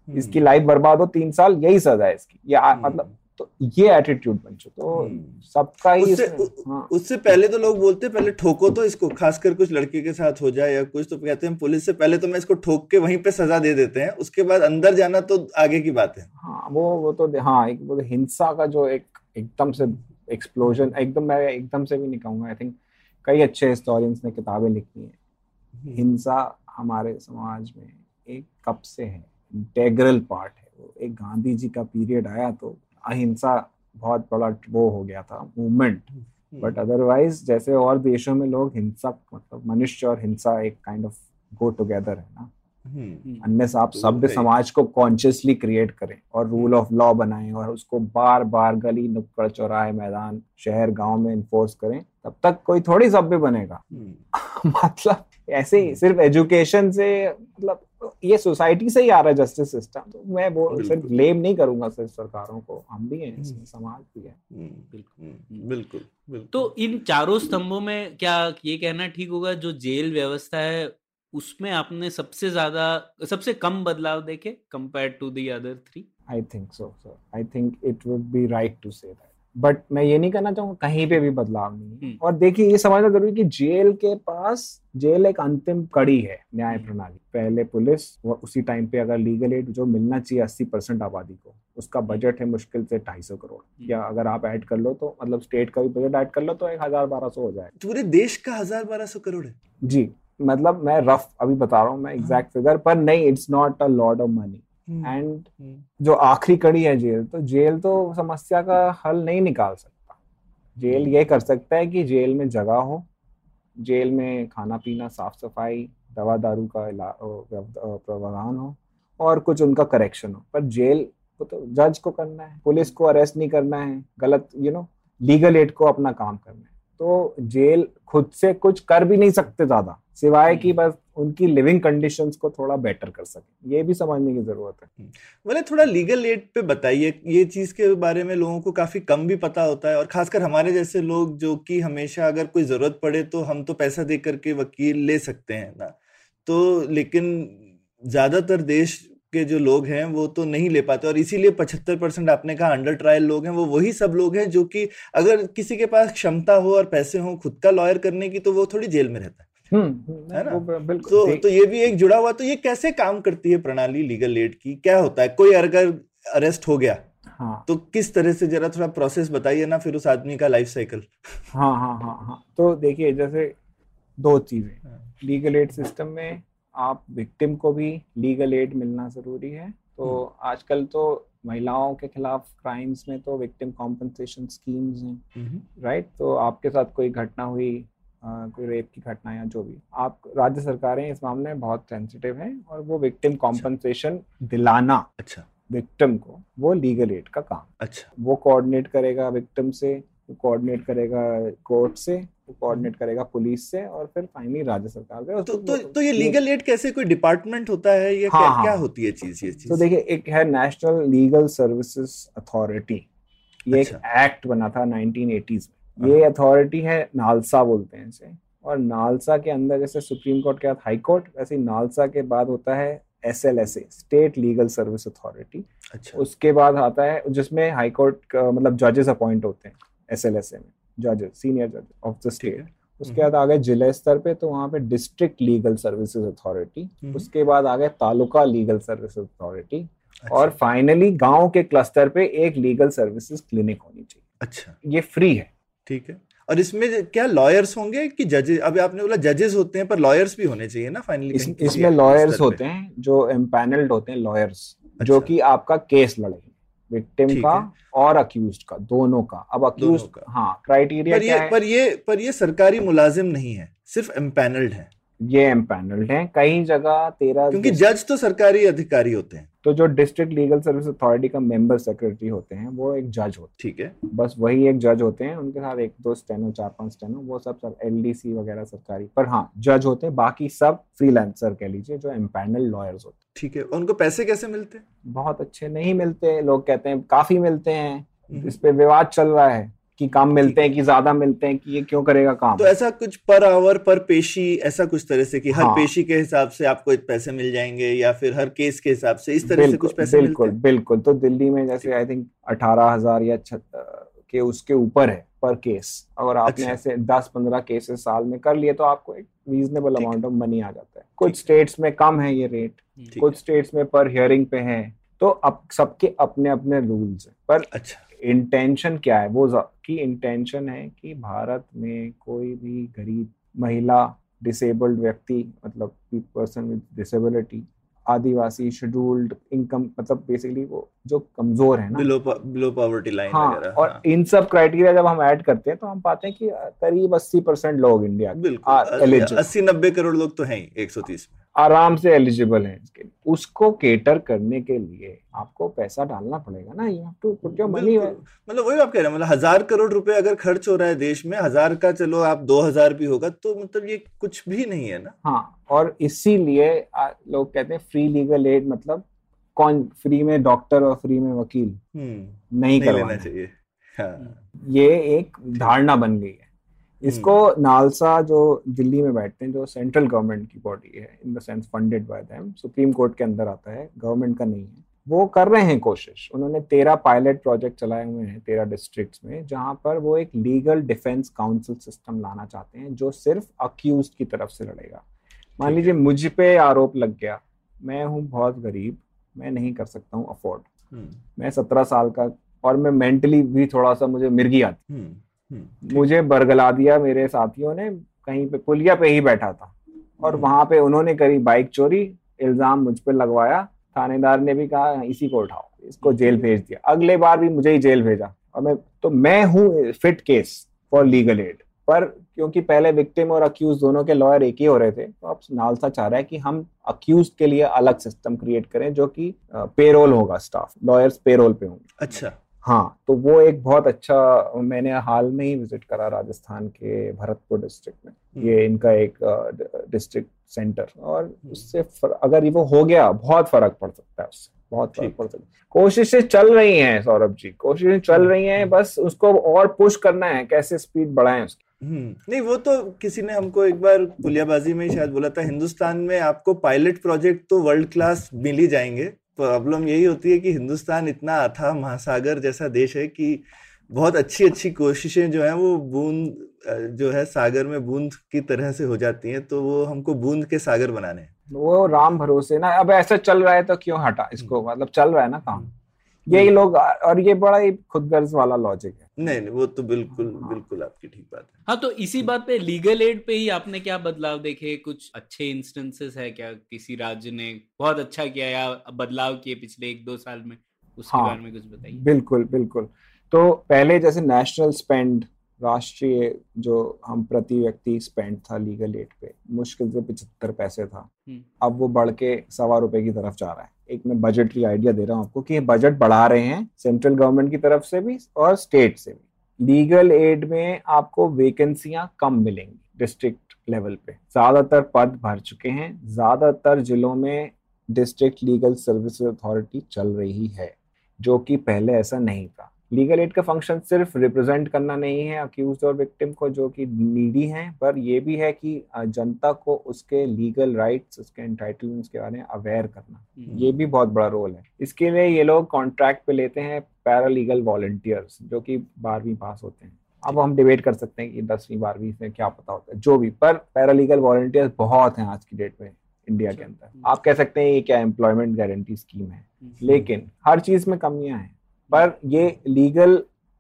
इसकी लाइफ बर्बाद हो तीन साल यही सजा है इसकी। या हम्म। मतलब तो ये एटीट्यूड बन चुका तो हम्म। सबका ही उससे हाँ। उससे पहले तो लोग बोलते पहले ठोको तो इसको खासकर कुछ लड़के के साथ हो जाए या कुछ तो कहते हैं पुलिस से पहले तो मैं इसको ठोक के वहीं पे सजा दे देते हैं। उसके बाद अंदर जाना तो आगे की बात है। हाँ वो वो तो हाँ एक वो हिंसा का जो एक एकदम से एक्सप्लोजन एकदम मैं एकदम से भी नहीं कहूँगा आई थिंक कई अच्छे हिस्टोरियंस ने किताबें लिखी हैं। हिंसा हमारे समाज में एक कब से है इंटेग्रल पार्ट है। वो एक गांधी जी का पीरियड आया तो अहिंसा बहुत बड़ा वो हो गया था मूवमेंट बट अदरवाइज़ जैसे और देशों में लोग हिंसा मतलब मनुष्य और हिंसा एक काइंड ऑफ़ गो टुगेदर है ना। हम्म, अन्य आप तो सभ्य समाज को कॉन्शियसली क्रिएट करें और रूल ऑफ़ लॉ बनाएँ और उसको बार बार गली नुक्कड़ चौराहे मैदान शहर गाँव में इन्फोर्स करें तब तक कोई थोड़ी सभ्य बनेगा। हम्म, [LAUGHS] मतलब ऐसे ही सिर्फ़ एजुकेशन से मतलब ये सोसाइटी से ही आ रहा है जस्टिस सिस्टम तो मैं वो सिर्फ़। ब्लेम नहीं करूँगा सिर्फ़ सरकारों को हम भी हैं समाज भी है। हम्म, बिल्कुल हम्म, बिल्कुल बिल्कुल। तो इन चारों स्तंभों में क्या ये कहना ठीक होगा जो जेल व्यवस्था है उसमें आपने सबसे ज़्यादा सबसे कम बदलाव देखे compare to the other three I think so sir I think it would be right to say that but मैं ये नहीं कहना चाहूँगा कहीं पे भी बदलाव नहीं है। हम्म। और देखिए ये समझना ज़रूरी कि जेल के पास जेल एक अंतिम कड़ी है न्याय प्रणाली। पहले पुलिस और उसी टाइम पे अगर लीगल एड जो मिलना चाहिए अस्सी परसेंट आबादी को उसका बजट है मुश्किल से ढाई सौ करोड़। हम्म। या अगर आप ऐड कर लो तो मतलब स्टेट का भी बजट ऐड कर लो तो एक हज़ार बारह सौ हो जाए पूरे देश का हज़ार बारह सौ करोड़ है। जी। मतलब मैं रफ अभी बता रहा हूँ मैं एग्जैक्ट फिगर पर नहीं it's not a lot of money hmm, and hmm, जो आखिरी कड़ी है जेल तो जेल तो समस्या का हल नहीं निकाल सकता। जेल ये कर सकता है कि जेल में जगह हो जेल में खाना पीना साफ़ सफ़ाई दवा दारू का प्रावधान हो और कुछ उनका करेक्शन हो। पर जेल को तो जज को करना है पुलिस को अरेस्ट नहीं करना है गलत यू नो लीगल एड को अपना काम करना है। तो जेल खुद से कुछ कर भी नहीं सकते ज़्यादा सिवाय कि बस उनकी लिविंग कंडीशंस को थोड़ा बेटर कर सके। ये भी समझने की ज़रूरत है। बोले थोड़ा लीगल एड पे बताइए ये चीज़ के बारे में लोगों को काफ़ी कम भी पता होता है और खासकर हमारे जैसे लोग जो कि हमेशा अगर कोई ज़रूरत पड़े तो हम तो पैसा दे करके वकील ले सकते हैं ना। तो लेकिन ज़्यादातर देश के जो लोग हैं वो तो नहीं ले पाते और इसीलिए पचहत्तर परसेंट आपने कहा अंडर ट्रायल लोग हैं वो वही सब लोग हैं जो कि अगर किसी के पास क्षमता हो और पैसे हो खुद का लॉयर करने की तो वो थोड़ी जेल में रहता है। हम्म, हम्म, है ना? बिल्कुल। तो तो ये भी एक जुड़ा हुआ तो ये कैसे काम करती है प्रणाली लीगल एड की? क्या होता है? कोई अगर अरेस्ट हो गया हाँ। तो किस तरह से जरा थोड़ा प्रोसेस बताइए ना फिर उस आदमी का लाइफ साइकिल हाँ हाँ हाँ हाँ। तो देखिए जैसे दो चीज़ें। लीगल एड सिस्टम में आप विक्टिम को भी लीगल एड मिलना ज़रूरी है। तो हम्म। आजकल तो महिलाओं के खिलाफ क्राइम्स में तो विक्टिम कॉम्पनसेशन स्कीम्स हैं राइट तो आपके साथ कोई घटना हुई अ, कोई रेप की घटना या जो भी आप राज्य सरकारें इस मामले में बहुत सेंसिटिव हैं और वो विक्टिम कॉम्पनसेशन दिलाना अच्छा। विक्टिम को वो लीगल एड का काम अच्छा। वो कोऑर्डिनेट करेगा विक्टिम से कोऑर्डिनेट करेगा कोर्ट से कोऑर्डिनेट करेगा पुलिस से और फिर फाइनली राज्य सरकार से तो तो तो ये लीगल एड कैसे कोई डिपार्टमेंट होता है? या हाँ, क्या हाँ। क्या होती है चीज़ ये चीज़? तो देखिए एक है नेशनल लीगल सर्विसेज़ अथॉरिटी ये अच्छा। एक। एक्ट बना था 1980s में। ये अथॉरिटी है नालसा बोलते हैं इसे। और नालसा के अंदर जैसे सुप्रीम कोर्ट के बाद हाई कोर्ट वैसे नालसा के बाद होता है S L S A state legal service authority अच्छा। उसके बाद आता है जिसमें हाई कोर्ट का मतलब जजेस अपॉइंट होते हैं एस एल एस ए में। जजेस सीनियर जज ऑफ़ द स्टेट उसके बाद आ गए जिला स्तर पे तो वहाँ पे district legal services authority hmm. उसके बाद आ गए तालुका लीगल सर्विस अथॉरिटी अच्छा, और फाइनली गाँव के क्लस्टर पे एक लीगल सर्विसेज़ क्लिनिक होनी चाहिए। अच्छा। ये फ्री है। ठीक है। और इसमें क्या लॉयर्स होंगे कि जजेस अभी आपने बोला जजेस होते हैं पर लॉयर्स भी होने चाहिए ना फाइनली इस, इसमें लॉयर्स होते हैं जो एम्पैनल्ड होते हैं लॉयर्स अच्छा। जो। कि आपका केस लड़ेंगे विक्टिम का और अक्यूज का दोनों का। अब अक्यूज का। हाँ क्राइटेरिया पर ये है? पर ये पर ये सरकारी मुलाजिम नहीं है सिर्फ़ एम्पैनल्ड है। ये एम्पैनल्ड है। कई जगह तेरह क्योंकि जज तो सरकारी अधिकारी होते हैं। तो जो डिस्ट्रिक्ट लीगल सर्विस अथॉरिटी का मेंबर सेक्रेटरी होते हैं वो एक जज होते ठीक है। बस वही एक जज होते हैं उनके साथ एक दो स्टेनो चार पाँच स्टेनो वो सब सब एलडीसी वगैरह सरकारी पर हाँ जज होते हैं बाकी सब फ्रीलांसर कह लीजिए जो एम्पैनल लॉयर्स होते हैं। ठीक है उनको पैसे कैसे मिलते हैं हैं? बहुत अच्छे नहीं मिलते लोग कहते हैं काफ़ी मिलते हैं हम्म। इस पे विवाद चल रहा है। कि कम मिलते हैं कि ज़्यादा मिलते हैं कि ये क्यों करेगा काम? तो ऐसा कुछ पर आवर पर पेशी ऐसा कुछ तरह से कि हर हाँ। पेशी के हिसाब से आपको पैसे मिल जाएँगे या फिर हर केस के हिसाब से इस तरह से कुछ पैसे बिल्कुल मिलते हैं? बिल्कुल। तो दिल्ली में जैसे आई थिंक अठारह हज़ार या के उसके ऊपर है पर केस। अगर आपने अच्छा। ऐसे दस पंद्रह केसेस साल में कर लिए तो आपको एक रीजनेबल अमाउंट ऑफ़ मनी आ जाता है। कुछ स्टेट्स में कम है ये रेट कुछ स्टेट्स में पर हियरिंग पे है। तो अब सबके अपने अपने रूल्स हैं। पर अच्छा। इंटेंशन क्या है? वो की इंटेंशन है कि भारत में कोई भी गरीब महिला डिसेबल्ड व्यक्ति मतलब पर्सन विद डिसेबिलिटी आदिवासी शेड्यूल्ड इनकम मतलब बेसिकली वो जो कमज़ोर है ना। बिलो बिलो पॉवर्टी लाइन हाँ और हाँ। इन सब क्राइटेरिया जब हम ऐड करते हैं तो हम पाते हैं कि करीब 80 परसेंट लोग इंडिया बिल्कुल अस्सी नब्बे करोड़ लोग तो हैं ही एक सौ तीस में। आराम से एलिजिबल है इसके लिए। उसको केटर करने के लिए आपको पैसा डालना पड़ेगा ना you have to put your money मतलब वही आप कह रहे हैं मतलब हज़ार करोड़ रुपए अगर खर्च हो रहा है देश में हज़ार का चलो आप दो हज़ार भी होगा तो मतलब ये कुछ भी नहीं है ना। हाँ और इसीलिए लोग कहते हैं फ्री लीगल एड मतलब कौन फ्री में डॉक्टर और फ्री में वकील? हम्म नहीं नहीं करवाना चाहिए। हाँ। ये एक धारणा बन गई है। इसको नालसा जो दिल्ली में बैठते हैं जो सेंट्रल गवर्नमेंट की बॉडी है in the sense funded by them supreme court के अंदर आता है गवर्नमेंट का नहीं है। वो कर रहे हैं कोशिश। उन्होंने तेरह पायलट प्रोजेक्ट चलाए हुए हैं तेरह डिस्ट्रिक्ट्स में जहाँ पर वो एक लीगल डिफेंस काउंसिल सिस्टम लाना चाहते हैं जो सिर्फ़ अक्यूज की तरफ़ से लड़ेगा। मान लीजिए मुझ पे आरोप लग गया मैं हूँ बहुत गरीब मैं नहीं कर सकता हूँ अफोर्ड हम्म। मैं सत्रह साल का और मैं मेंटली भी थोड़ा सा मुझे मिर्गी आती। हम्म हम्म। मुझे बरगला दिया मेरे साथियों ने कहीं पे पुलिया पे ही बैठा था। और हम्म। वहाँ पे उन्होंने करी बाइक चोरी इल्ज़ाम मुझ पर लगवाया थानेदार ने भी कहा इसी को उठाओ इसको जेल भेज दिया। अगले बार भी मुझे ही जेल भेजा। और मैं तो मैं हूँ fit case for legal aid. पर क्योंकि पहले विक्टिम और अक्यूज दोनों के लॉयर एक ही हो रहे थे तो अब नालसा चाह रहा है कि हम अक्यूज के लिए अलग सिस्टम क्रिएट करें जो कि पेरोल होगा स्टाफ लॉयर्स पेरोल पे होंगे। अच्छा। हाँ तो वो एक बहुत अच्छा मैंने हाल में ही विज़िट करा राजस्थान के भरतपुर डिस्ट्रिक्ट में। ये इनका एक डिस्ट्रिक्ट सेंटर और उससे फर, अगर ये वो हो गया बहुत फ़र्क पड़ सकता है उससे बहुत फ़र्क पड़ सकता है। कोशिशें चल रही हैं सौरभ जी कोशिशें चल रही हैं बस उसको और पुश करना है कैसे स्पीड बढ़ाएँ उसकी। हम्म नहीं वो तो किसी ने हमको एक बार पुलियाबाजी में शायद बोला था हिंदुस्तान में आपको पायलट प्रोजेक्ट तो वर्ल्ड क्लास मिल ही जाएँगे। प्रॉब्लम यही होती है कि हिंदुस्तान इतना अथाह महासागर जैसा देश है कि बहुत अच्छी अच्छी कोशिशें जो हैं वो बूंद जो है सागर में बूंद की तरह से हो जाती हैं तो वो हमको बूंद के सागर बनाने हैं। वो राम भरोसे ना अब ऐसा चल रहा है तो क्यों हटा इसको? मतलब चल रहा है ना काम? यही लोग और ये बड़ा ही खुदगर्ज वाला लॉजिक है। नहीं नहीं वो तो बिल्कुल बिल्कुल आपकी ठीक बात है। हाँ तो इसी बात पे लीगल एड पे ही आपने क्या बदलाव देखे? कुछ अच्छे इंस्टेंसेस है क्या? किसी राज्य ने बहुत अच्छा किया या बदलाव किए पिछले एक दो साल में? उसके हाँ। बारे में कुछ बताइए। बिल्कुल बिल्कुल। तो पहले जैसे नेशनल स्पेंड राष्ट्रीय जो हम प्रति व्यक्ति स्पेंड था लीगल एड पे मुश्किल से पिछहत्तर पैसे था। हम्म। अब वो बढ़ के सवा रुपए की तरफ़ जा रहा है। एक मैं बजटरी आइडिया दे रहा हूँ आपको कि ये बजट बढ़ा रहे हैं सेंट्रल गवर्नमेंट की तरफ़ से भी और स्टेट से भी। लीगल एड में आपको वेकेंसियाँ कम मिलेंगी डिस्ट्रिक्ट लेवल पे। ज़्यादातर पद भर चुके हैं। ज़्यादातर जिलों में डिस्ट्रिक्ट लीगल सर्विस अथॉरिटी चल रही है जो कि पहले ऐसा नहीं था। लीगल एड का फ़ंक्शन सिर्फ़ रिप्रेजेंट करना नहीं है अक्यूज और विक्टिम को जो कि नीडी हैं पर यह भी है कि जनता को उसके लीगल राइट्स उसके एंटाइटलमेंट्स के बारे में अवेयर करना। हम्म। ये भी बहुत बड़ा रोल है। इसके लिए ये लोग कॉन्ट्रैक्ट पे लेते हैं पैरा लीगल वॉलंटियर्स जो कि बारहवीं पास होते हैं। अब हम डिबेट कर सकते हैं कि दसवीं बारहवीं में क्या पता होता है जो भी पर पैरालीगल वॉलंटियर्स बहुत हैं आज की डेट में इंडिया के अंदर। आप कह सकते हैं ये क्या एम्प्लॉयमेंट गारंटी स्कीम है। लेकिन हर चीज़ में कमियाँ हैं। पर ये लीगल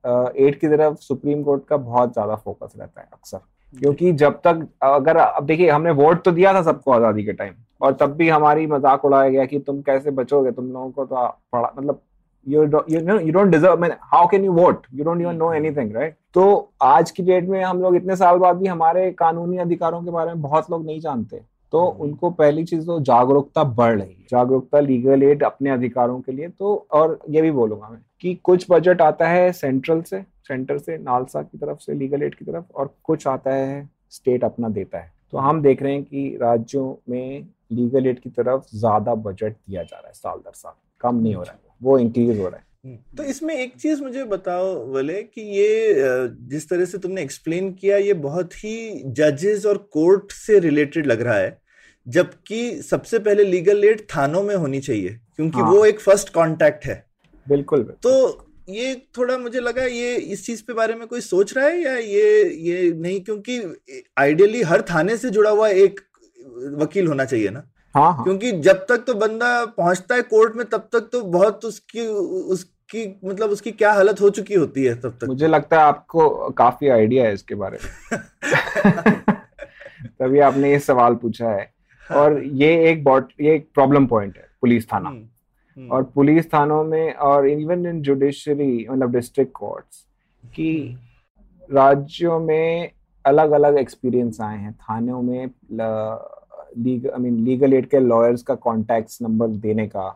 एड की तरफ़ सुप्रीम कोर्ट का बहुत ज़्यादा फोकस रहता है अक्सर। क्योंकि जब तक अगर अब देखिए हमने वोट तो दिया था सबको आज़ादी के टाइम और तब भी हमारी मज़ाक उड़ाया गया कि तुम कैसे बचोगे तुम लोगों को तो पढ़ा मतलब you don't deserve I mean, how can you vote? You don't even know anything right? तो आज की डेट में हम लोग इतने साल बाद भी हमारे कानूनी अधिकारों के बारे में बहुत लोग नहीं जानते। तो उनको पहली चीज़ तो जागरूकता बढ़ रही है। जागरूकता लीगल एड अपने अधिकारों के लिए तो और ये भी बोलूँगा मैं। कि कुछ बजट आता है सेंट्रल से सेंटर से नालसा की तरफ़ से लीगल एड की तरफ़ और कुछ आता है स्टेट अपना देता है। तो हम देख रहे हैं कि राज्यों में लीगल एड की तरफ़ ज़्यादा बजट दिया जा रहा है साल दर साल। कम नहीं हो रहा है वो इंक्रीज हो रहा है। तो इसमें एक चीज़ मुझे बताओ बोले कि ये जिस तरह से तुमने एक्सप्लेन किया ये बहुत ही जजेस और कोर्ट से रिलेटेड लग रहा है जबकि सबसे पहले लीगल एड थानों में होनी चाहिए क्योंकि हाँ. वो एक फ़र्स्ट कांटेक्ट है। बिल्कुल, तो ये थोड़ा मुझे लगा ये इस चीज़ पे बारे में कोई सोच रहा है या ये ये नहीं क्योंकि आइडियली हर थाने से जुड़ा हुआ एक वकील होना चाहिए ना हाँ, हाँ. क्योंकि जब तक तो बंदा पहुँचता है कोर्ट में तब तक तो बहुत उसकी उसकी मतलब उसकी क्या हालत हो चुकी होती है तब तक मुझे लगता है आपको काफ़ी आइडिया है इसके बारे में [LAUGHS] तभी आपने ये सवाल पूछा है हाँ. और ये एक बॉट ये एक प्रॉब्लम पॉइंट है पुलिस थाना हम्म, हुँ. और पुलिस थानों में और इवन इन जुडिशरी मतलब डिस्ट्रिक्ट कोर्ट्स की हम्म। राज्यों में अलग अलग एक्सपीरियंस आए हैं थानों में legal I mean legal aid के लॉयर्स का कॉन्टैक्ट नंबर देने का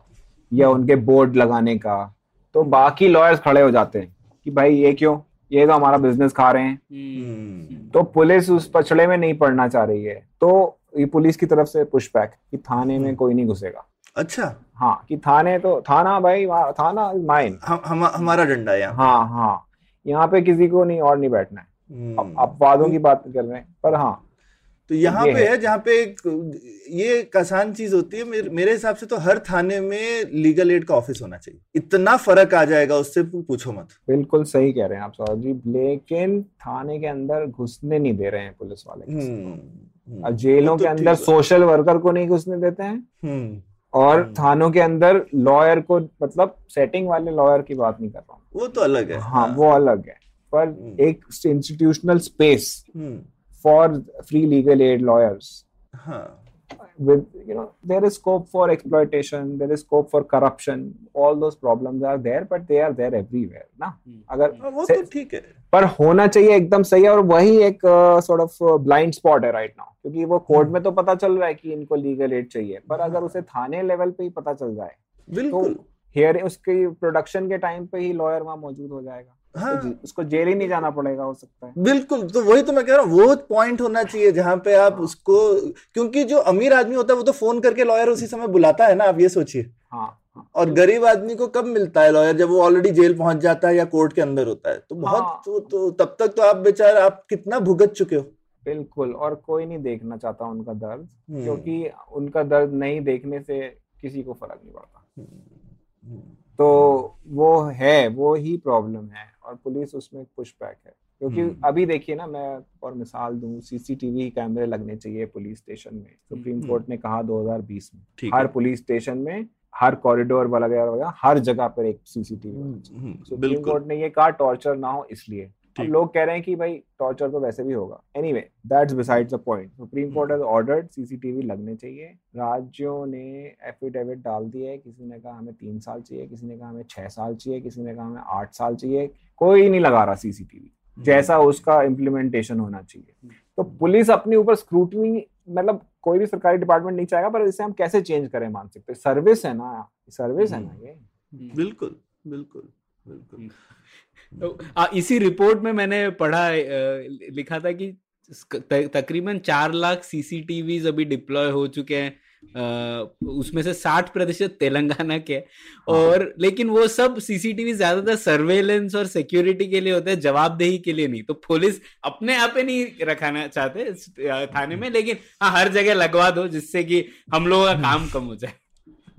या हम्म। उनके बोर्ड लगाने का तो बाकी लॉयर्स खड़े हो जाते हैं कि भाई ये क्यों ये तो हमारा बिज़नेस खा रहे हैं। तो पुलिस उस पछड़े में नहीं पड़ना चाह रही है तो ये पुलिस की तरफ़ से पुश बैक कि थाने में। कोई नहीं घुसेगा अच्छा हाँ कि थाने तो थाना भाई थाना माइन हम, हम, हमारा डंडा है हाँ हाँ। यहाँ पे किसी को नहीं और नहीं बैठना है। अपवादों की बात कर रहे हैं पर हाँ। तो यहाँ पे है। जहाँ पे एक ये एक आसान चीज़ होती है मेरे, मेरे हिसाब से तो हर थाने में लीगल एड का ऑफ़िस होना चाहिए। इतना फ़र्क आ जाएगा उससे पूछो मत। बिल्कुल सही कह रहे हैं आप सौरभ जी। लेकिन थाने के अंदर घुसने नहीं दे रहे हैं पुलिस वाले हम्म, हम्म। अब जेलों तो के अंदर सोशल वर्कर को नहीं घुसने देते हैं। हम्म। और थानों के अंदर लॉयर को मतलब सेटिंग वाले लॉयर की बात नहीं कर रहा हूँ। वो तो अलग है। हाँ, हाँ। वो अलग है। पर एक institutional space for free legal aid lawyers. With you know, there is scope for exploitation, there is scope for corruption. All those problems are there, but they are there everywhere. ना अगर वो तो ठीक है। पर होना चाहिए एकदम सही है और वही एक सॉर्ट ऑफ़ ब्लाइंड स्पॉट है राइट नाउ क्योंकि वो कोर्ट में तो पता चल रहा है कि इनको लीगल एड चाहिए पर अगर उसे थाने लेवल पे ही पता चल जाए बिल्कुल। तो हियर उसके प्रोडक्शन के टाइम पे ही लॉयर वहाँ मौजूद हो जाएगा। हाँ। उसको जेल ही नहीं जाना पड़ेगा हो सकता है। बिल्कुल तो वही तो मैं कह रहा हूँ वो पॉइंट होना चाहिए जहाँ पे आप हाँ। उसको क्योंकि जो अमीर आदमी होता है वो तो फ़ोन करके लॉयर उसी समय बुलाता है ना आप ये सोचिए। हाँ, हाँ, और गरीब आदमी को कब मिलता है लॉयर जब वो ऑलरेडी जेल पहुँच जाता है या कोर्ट के अंदर होता है? तो बहुत हाँ, तो, तो तब तक तो आप बेचार आप कितना भुगत चुके हो? बिल्कुल और कोई नहीं देखना चाहता उनका दर्द हम्म। क्योंकि उनका दर्द नहीं देखने से किसी को फ़र्क नहीं पड़ता। हम्म, हम्म। तो वो है वो ही प्रॉब्लम है। और पुलिस उसमें पुश बैक है। क्योंकि हम्म। अभी देखिए ना मैं और मिसाल दूँ सीसीटीवी कैमरे लगने चाहिए पुलिस स्टेशन में। Supreme hmm. कोर्ट ने कहा 2020 में। हर पुलिस स्टेशन में हर कॉरिडोर वगैरह वगैरह हर जगह पर एक सीसीटीवी सुप्रीम कोर्ट ने ये कहा टॉर्चर ना हो इसलिए। अब लोग कह रहे हैं कि भाई टॉर्चर तो वैसे भी होगा। Anyway that's besides the point supreme court has ordered CCTV लगने चाहिए। राज्यों ने एफिडेविट डाल दिए किसी ने कहा हमें तीन साल चाहिए किसी ने कहा हमें छह साल चाहिए किसी ने कहा हमें आठ साल चाहिए। कोई नहीं लगा रहा सीसीटीवी हम्म। जैसा उसका इम्प्लीमेंटेशन होना चाहिए। हम्म। तो पुलिस अपने ऊपर स्क्रूटनी मतलब कोई भी सरकारी डिपार्टमेंट नहीं चाहेगा पर इसे हम कैसे चेंज करें मानसिक? सर्विस है ना सर्विस है ना हम्म। ये। बिल्कुल बिल्कुल। बिल्कुल। तो आ, इसी रिपोर्ट में मैंने पढ़ा लिखा था कि तकरीबन चार लाख सीसीटीवी अभी डिप्लॉय हो चुके हैं। उसमें से साठ प्रतिशत तेलंगाना के हाँ। और लेकिन वो सब सीसीटीवी ज़्यादातर सर्वेलेंस और सिक्योरिटी के लिए होते हैं जवाबदेही के लिए नहीं। तो पुलिस अपने आप ही नहीं रखाना चाहते थाने में लेकिन हाँ हर जगह लगवा दो जिससे कि हम लोगों का काम कम हो जाए।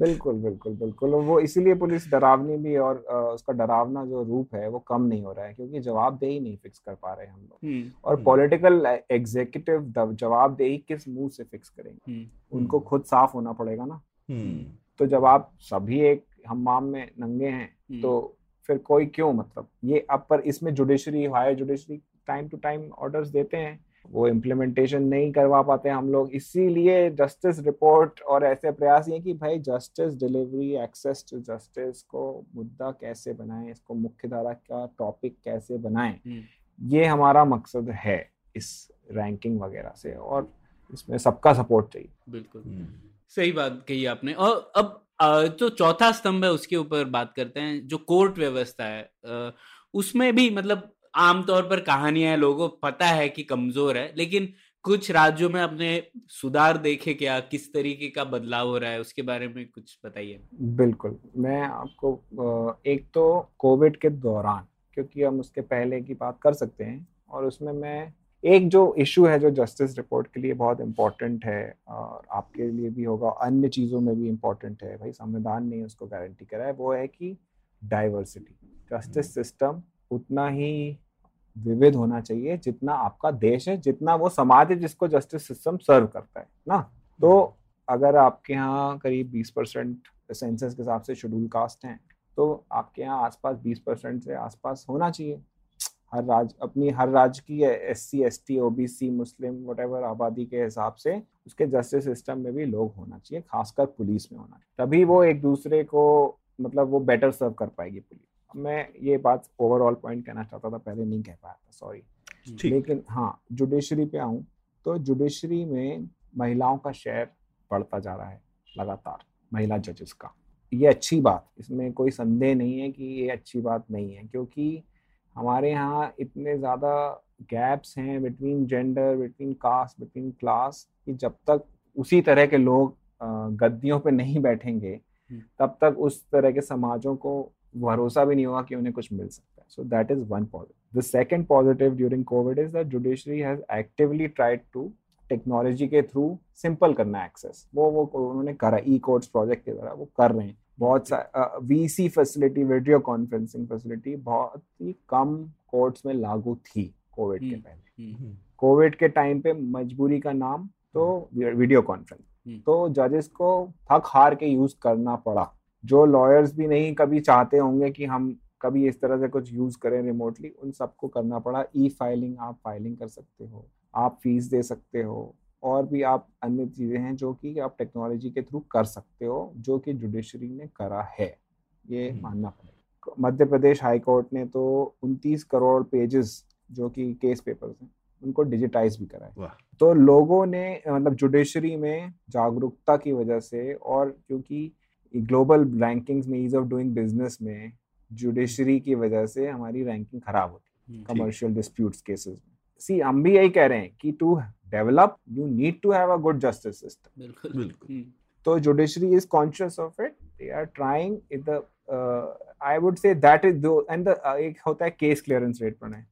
बिल्कुल बिल्कुल बिल्कुल। वो इसीलिए पुलिस डरावनी भी और उसका डरावना जो रूप है वो कम नहीं हो रहा है क्योंकि जवाबदेही नहीं फिक्स कर पा रहे हम लोग। हम्म, और पॉलिटिकल एग्जीक्यूटिव जवाबदेही किस मुँह से फिक्स करेंगे? हम्म। उनको खुद साफ़ होना पड़ेगा ना। हम्म। तो जब आप सभी एक हमाम में नंगे हैं तो फिर कोई क्यों मतलब? ये अब पर इसमें judiciary higher judiciary time to time orders देते हैं। वो इम्प्लीमेंटेशन नहीं करवा पाते हम लोग इसीलिए जस्टिस रिपोर्ट और ऐसे प्रयास ये कि भाई justice delivery access to justice को मुद्दा कैसे बनाएँ इसको मुख्य धारा का टॉपिक कैसे बनाएँ हम्म। ये हमारा मकसद है इस रैंकिंग वगैरह से और इसमें सबका सपोर्ट चाहिए बिल्कुल हम्म। सही बात कही आपने और अब जो चौथा स्तंभ है उसके ऊपर बात करते हैं जो कोर्ट व्यवस्था है उसमें भी मतलब आमतौर पर कहानियाँ लोगों पता है कि कमज़ोर है, लेकिन कुछ राज्यों में अपने सुधार देखे क्या, किस तरीके का बदलाव हो रहा है, उसके बारे में कुछ बताइए। बिल्कुल, मैं आपको एक तो कोविड के दौरान, क्योंकि हम उसके पहले की बात कर सकते हैं, और उसमें मैं, एक जो इशू है जो जस्टिस रिपोर्ट के लिए बहुत इम्पोर्टेंट है, और आपके लिए भी होगा अन्य चीज़ों में भी इम्पोर्टेंट है, भाई, संविधान ने उसको गारंटी करा है, वो है कि डाइवर्सिटी जस्टिस सिस्टम उतना ही विविध होना चाहिए जितना आपका देश है जितना वो समाज है जिसको जस्टिस सिस्टम सर्व करता है ना? तो अगर आपके यहाँ करीब 20 परसेंट सेंसस के हिसाब से शेड्यूल कास्ट हैं तो आपके यहाँ आसपास 20 परसेंट से आसपास होना चाहिए। हर राज्य अपनी हर राज्य की S C S T O B C मुस्लिम वट आबादी के हिसाब से उसके जस्टिस सिस्टम में भी लोग होना चाहिए खासकर पुलिस में होना चाहिए। तभी वो एक दूसरे को मतलब वो बेटर सर्व कर पाएगी पुलिस। मैं ये बात ओवरऑल पॉइंट कहना चाहता था पहले नहीं कह पाया था सॉरी लेकिन हाँ जुडिशरी पे आऊँ तो जुडिशरी में महिलाओं का शेयर बढ़ता जा रहा है लगातार महिला जजेस का। ये अच्छी बात इसमें कोई संदेह नहीं है कि ये अच्छी बात नहीं है क्योंकि हमारे यहाँ इतने ज़्यादा गैप्स हैं between gender between caste between class कि जब तक उसी तरह के लोग गद्दियों पे नहीं बैठेंगे हम्म। तब तक उस तरह के समाजों को भरोसा भी नहीं होगा कि उन्हें कुछ मिल सकता है। So that is one positive the second positive during covid is that judiciary has actively tried to technology के थ्रू सिंपल करना एक्सेस वो वो उन्होंने करा ई कोर्ट्स प्रोजेक्ट के द्वारा वो कर रहे हैं। बहुत सा VC facility video conferencing facility बहुत ही कम कोर्ट्स में लागू थी कोविड के हम्म, पहले। कोविड हम्म। के टाइम पे मजबूरी का नाम तो वीडियो कॉन्फ्रेंस हम्म। तो जजेस को थक हार के यूज़ करना पड़ा। जो लॉयर्स भी नहीं कभी चाहते होंगे कि हम कभी इस तरह से कुछ यूज़ करें रिमोटली उन सबको करना पड़ा। ई फाइलिंग आप फाइलिंग कर सकते हो आप फ़ीस दे सकते हो और भी आप अन्य चीज़ें हैं जो कि आप टेक्नोलॉजी के थ्रू कर सकते हो जो कि जुडिशरी ने करा है। ये हम्म। मानना पड़ेगा। मध्य प्रदेश हाई कोर्ट ने तो 29 करोड़ पेजेस जो कि केस पेपर्स हैं उनको डिजिटाइज भी करा है। तो लोगों ने मतलब जुडिशरी में जागरूकता की वजह से और क्योंकि ग्लोबल रैंकिंग्स में ईज ऑफ़ डूइंग बिज़नेस में जुडिशरी की वजह से हमारी रैंकिंग खराब होती है कमर्शियल डिस्प्यूट्स केसेस में। सी हम भी यही कह रहे हैं कि to develop you need to have a good justice system बिल्कुल। बिल्कुल। तो judiciary is conscious of it they are trying in the I would say that is though and एक होता है केस क्लियरेंस रेट पर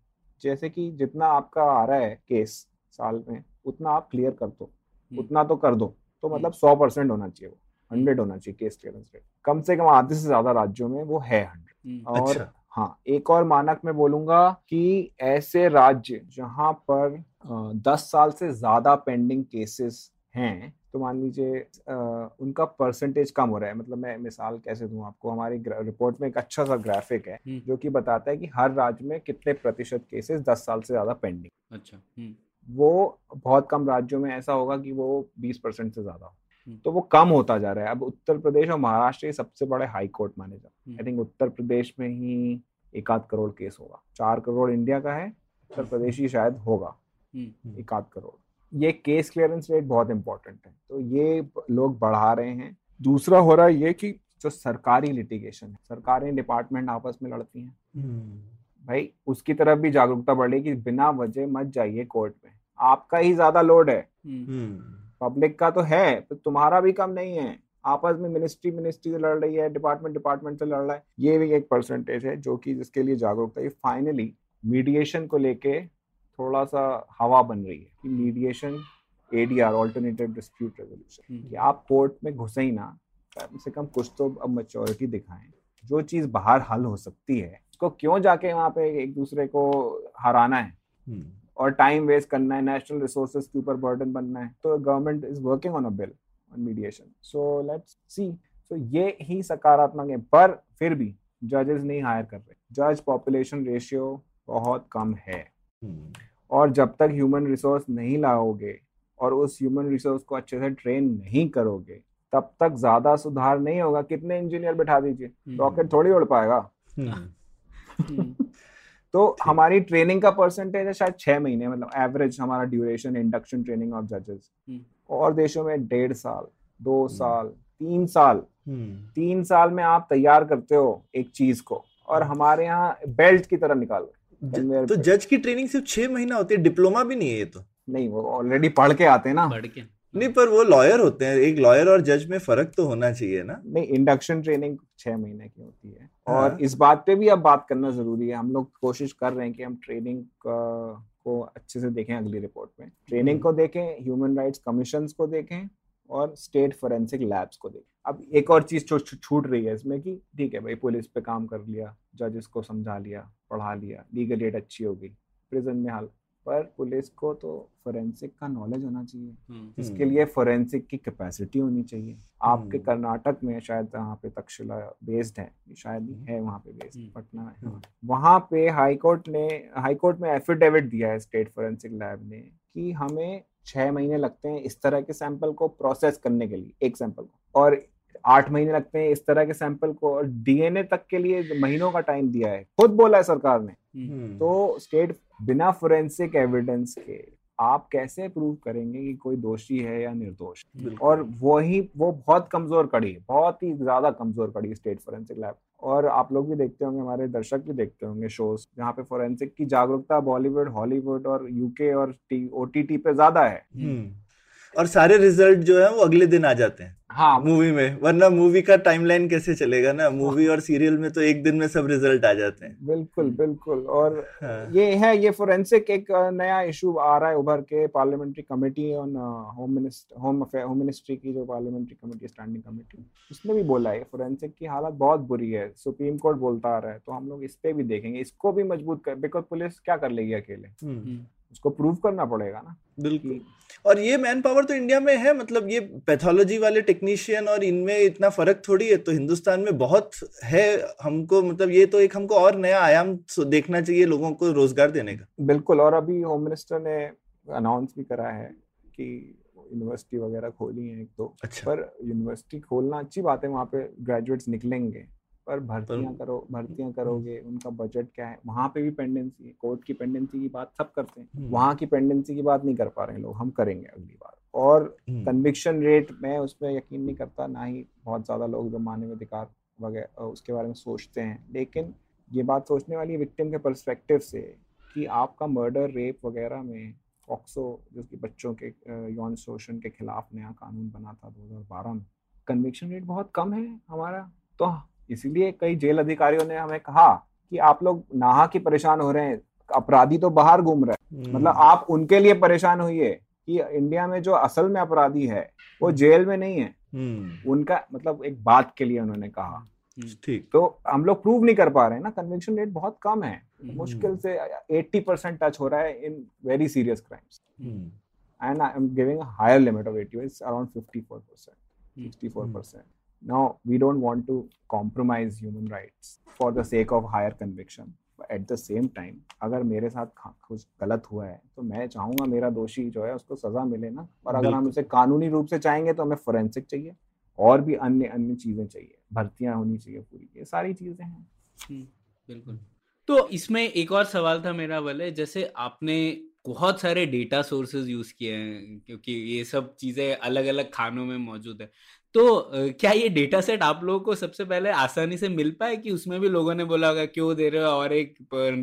जैसे कि जितना आपका आ रहा है केस साल में उतना आप क्लियर कर दो हम्म। उतना तो कर दो तो मतलब सौ परसेंट होना चाहिए वो। हंड्रेड होना चाहिए केस क्लियरेंस रेट कम से कम आधे से ज़्यादा राज्यों में वो है हंड्रेड हम्म। और अच्छा। हाँ एक और मानक मैं बोलूँगा कि ऐसे राज्य जहाँ पर दस साल से ज़्यादा पेंडिंग केसेस हैं तो मान लीजिए उनका परसेंटेज कम हो रहा है मतलब मैं मिसाल कैसे दूँ आपको हमारी रिपोर्ट में एक अच्छा सा ग्राफिक है हम्म। जो कि बताता है कि हर राज्य में कितने प्रतिशत केसेस दस साल से ज़्यादा पेंडिंग अच्छा हम्म। वो बहुत कम राज्यों में ऐसा होगा कि वो बीस परसेंट से ज़्यादा हम्म। तो वो कम होता जा रहा है। अब उत्तर प्रदेश और महाराष्ट्र के सबसे बड़े हाई कोर्ट माने जाते आई थिंक उत्तर प्रदेश में ही एक आध करोड़ केस होगा। चार करोड़ इंडिया का है उत्तर हम्म। प्रदेश ही शायद होगा। हम्म। एक आध करोड़। ये केस क्लियरेंस रेट बहुत इंपॉर्टेंट है। तो ये लोग बढ़ा रहे हैं। दूसरा हो रहा है ये कि जो सरकारी लिटिगेशन है सरकारी डिपार्टमेंट आपस में लड़ती हैं। भाई उसकी तरफ़ भी जागरूकता बढ़ रही कि बिना वजह मत जाइए कोर्ट में। आपका ही ज़्यादा लोड है। पब्लिक का तो है तो तुम्हारा भी कम नहीं है। आपस में मिनिस्ट्री मिनिस्ट्री से लड़ रही है डिपार्टमेंट डिपार्टमेंट से लड़ रहा है। ये भी एक परसेंटेज है जो कि जिसके लिए जागरूकता है। फाइनली मीडिएशन को लेके थोड़ा सा हवा बन रही है कि mediation ADR alternative dispute resolution कि आप कोर्ट में घुसे ही ना कम से कम कुछ तो अब मेच्योरिटी दिखाएँ। जो चीज़ बाहर हल हो सकती है उसको क्यों जाके वहाँ पे एक दूसरे को हराना है? हम्म, और टाइम वेस्ट करना है नेशनल रिसोर्सेज के ऊपर बर्डन बनना है तो government is working on a bill on mediation so let's see तो ये ही सकारात्मक है पर फिर भी जजेस नहीं हायर कर रहे. जज पॉपुलेशन रेशियो बहुत कम है। हम्म, और जब तक ह्यूमन रिसोर्स नहीं लाओगे और उस ह्यूमन रिसोर्स को अच्छे से ट्रेन नहीं करोगे तब तक ज़्यादा सुधार नहीं होगा। कितने इंजीनियर बैठा दीजिए रॉकेट थोड़ी उड़ पाएगा। हम्म, [LAUGHS] हम्म, तो हमारी ट्रेनिंग का परसेंटेज है शायद छह महीने मतलब एवरेज हमारा ड्यूरेशन इंडक्शन ट्रेनिंग ऑफ़ जजेस हम्म। और देशों में डेढ़ साल दो साल तीन साल। हम्म, तीन साल में आप तैयार करते हो एक चीज़ को और हमारे यहाँ बेल्ट की तरह निकाल ज- तो जज की ट्रेनिंग सिर्फ़ छह महीना होती है डिप्लोमा भी नहीं है ये तो। नहीं वो ऑलरेडी पढ़ के आते हैं ना। बढ़ के। नहीं पर वो लॉयर होते हैं। एक लॉयर और जज में फ़र्क तो होना चाहिए ना। नहीं इंडक्शन ट्रेनिंग छह महीने की होती है। हाँ। और इस बात पे भी अब बात करना ज़रूरी है। हम लोग कोशिश कर रहे हैं कि हम ट्रेनिंग को अच्छे से देखें अगली रिपोर्ट में। ट्रेनिंग को देखें ह्यूमन राइट्स कमीशन को देखें और स्टेट फोरेंसिक लैब्स को देखें। अब एक और चीज़ छूट रही है इसमें कि ठीक है भाई पुलिस पे काम कर लिया जजेस को समझा लिया पढ़ा लिया लीगल एड अच्छी हो गई प्रिजन में हाल पर पुलिस को तो फोरेंसिक का नॉलेज होना चाहिए हम्म, इसके लिए फोरेंसिक की कैपेसिटी होनी चाहिए आपके हम्म। कर्नाटक में शायद वहाँ पे तक्षशिला बेस्ड है शायद ही है वहाँ पे बेस्ड हम्म। पटना। हाँ। वहाँ पे हाई कोर्ट ने हाई कोर्ट में एफिडेविट दिया है स्टेट फोरेंसिक लैब ने कि हमें छह महीने लगते हैं इस तरह के सैंपल को प्रोसेस करने के लिए एक सैंपल को और आठ महीने लगते हैं इस तरह के सैंपल को और डीएनए तक के लिए महीनों का टाइम दिया है खुद बोला है सरकार ने। हम्म, तो स्टेट बिना फोरेंसिक एविडेंस के आप कैसे प्रूव करेंगे कि कोई दोषी है या निर्दोष? और वही वो बहुत कमज़ोर कड़ी है बहुत ही ज़्यादा कमज़ोर कड़ी है स्टेट फोरेंसिक लैब। और आप लोग भी देखते होंगे हमारे दर्शक भी देखते होंगे शोज़ जहाँ पे फोरेंसिक की जागरूकता बॉलीवुड हॉलीवुड और यूके और ओटीटी पे ज़्यादा है। हम्म, और सारे रिज़ल्ट जो है वो अगले दिन आ जाते हैं। हाँ। मूवी में। वरना मूवी का टाइमलाइन कैसे चलेगा ना? मूवी और सीरियल में तो एक दिन में सब रिज़ल्ट आ जाते हैं। बिल्कुल बिल्कुल। और हाँ, ये है ये फोरेंसिक एक नया इशू आ रहा है उभर के। Parliamentary committee on home minister home home ministry की जो पार्लियामेंट्री कमेटी स्टैंडिंग कमेटी उसने भी बोला है फोरेंसिक की हालत बहुत बुरी है। सुप्रीम कोर्ट बोलता आ रहा है तो हम लोग इस पे भी देखेंगे। इसको भी मज़बूत कर बिकॉज़ पुलिस क्या कर लेगी अकेले? हम्म, हम्म, उसको प्रूव करना पड़ेगा ना। बिल्कुल। और ये मैन पावर तो इंडिया में है मतलब ये पैथोलॉजी वाले टेक्नीशियन और इनमें इतना फ़र्क थोड़ी है तो हिंदुस्तान में बहुत है हमको मतलब ये तो एक हमको और नया आयाम देखना चाहिए लोगों को रोज़गार देने का। बिल्कुल और अभी होम मिनिस्टर ने अनाउंस भी करा है कि यूनिवर्सिटी वगैरह खोली है एक दो अच्छा। पर यूनिवर्सिटी खोलना अच्छी बात है वहाँ पे ग्रेजुएट्स निकलेंगे। पर भर्तियाँ करो भर्तियाँ करोगे उनका बजट क्या है? वहाँ पे भी पेंडेंसी है कोर्ट की पेंडेंसी की बात सब करते हैं। हम्म। वहाँ की पेंडेंसी की बात नहीं कर पा रहे हैं लोग हम करेंगे अगली बार। और हम्म, कन्विक्शन रेट मैं उसमें यकीन नहीं करता ना ही बहुत ज़्यादा लोग जो मानव अधिकार वगैरह उसके बारे में सोचते हैं। लेकिन ये बात सोचने वाली है विक्टिम के परस्पेक्टिव से कि आपका मर्डर रेप वगैरह में ऑक्सो जो कि बच्चों के यौन शोषण के खिलाफ नया कानून बना था 2012 में कन्विक्शन रेट बहुत कम है हमारा। तो इसीलिए कई जेल अधिकारियों ने हमें कहा कि आप लोग नाहा की परेशान हो रहे हैं अपराधी तो बाहर घूम रहे हैं। हम्म, मतलब आप उनके लिए परेशान हुई कि इंडिया में जो असल में अपराधी है वो जेल में नहीं है। हम्म, उनका मतलब एक बात के लिए उन्होंने कहा। हम्म, ठीक। तो हम लोग प्रूव नहीं कर पा रहे हैं ना कन्विक्शन रेट बहुत कम है। हम्म, मुश्किल से 80 परसेंट टच हो रहा है in very serious crimes and I I am giving a higher limit of 80 it's around 54 percent Hmm. 64 percent now we don't want to compromise human rights for the sake of higher conviction. At the same time अगर मेरे साथ कुछ गलत हुआ है तो मैं चाहूँगा मेरा दोषी जो है उसको सजा मिले ना। और अगर हम उसे कानूनी रूप से चाहेंगे तो हमें फोरेंसिक चाहिए और भी अन्य अन्य चीज़ें चाहिए। भर्तियाँ होनी चाहिए पूरी। ये सारी चीज़ें हैं। हम्म, बिल्कुल। तो इसमें एक और सवाल था मेरा वाले जैसे आपने बहुत सारे डेटा सोर्सेज यूज़ किए हैं क्योंकि ये सब चीज़ें अलग अलग खानों में मौजूद है। तो क्या ये डेटा सेट आप लोगों को सबसे पहले आसानी से मिल पाए कि उसमें भी लोगों ने बोला होगा क्यों दे रहे हो और एक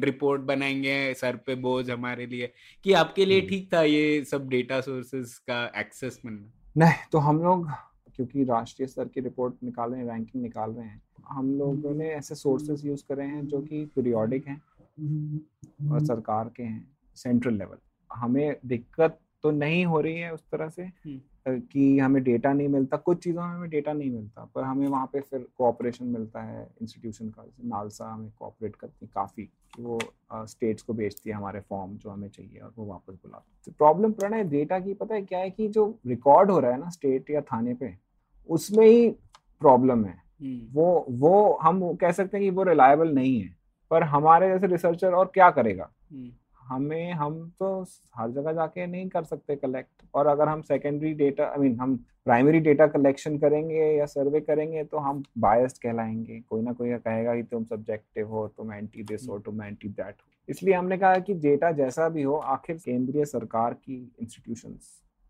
रिपोर्ट बनाएँगे सर पे बोझ हमारे लिए कि आपके लिए हम्म। ठीक था ये सब डेटा सोर्सेज का एक्सेस मिलना नहीं तो हम लोग क्योंकि राष्ट्रीय स्तर की रिपोर्ट निकाल रहे हैं रैंकिंग निकाल रहे हैं हम लोगों ने ऐसे सोर्सेज यूज़ करे हैं जो कि पीरियोडिक हैं और सरकार के हैं सेंट्रल लेवल हमें दिक्कत तो नहीं हो रही है उस तरह से हम्म। कि हमें डेटा नहीं मिलता कुछ चीज़ों में हमें डेटा नहीं मिलता पर हमें वहाँ पे फिर कोऑपरेशन मिलता है इंस्टीट्यूशन का नालसा हमें कोऑपरेट करती है काफ़ी कि वो स्टेट्स को भेजती है हमारे फॉर्म जो हमें चाहिए और वो वापस बुलाते तो प्रॉब्लम प्रणय डेटा की पता है क्या है कि जो रिकॉर्ड हो रहा है ना स्टेट या थाने पे उसमें ही प्रॉब्लम है हम्म। वो वो हम कह सकते हैं कि वो रिलायबल नहीं है पर हमारे जैसे रिसर्चर और क्या करेगा हम्म। हमें, हम तो हर जगह जाके नहीं कर सकते कलेक्ट और अगर हम सेकेंडरी डेटा आई मीन हम प्राइमरी डेटा कलेक्शन करेंगे या सर्वे करेंगे तो हम बायस्ड कहलाएँगे। कोई ना कोई कहेगा कि तुम सब्जेक्टिव हो, तुम एंटी दिस हो, तुम एंटी दैट हो। इसलिए हमने कहा कि डेटा जैसा भी हो, आखिर केंद्रीय सरकार की इंस्टीट्यूशन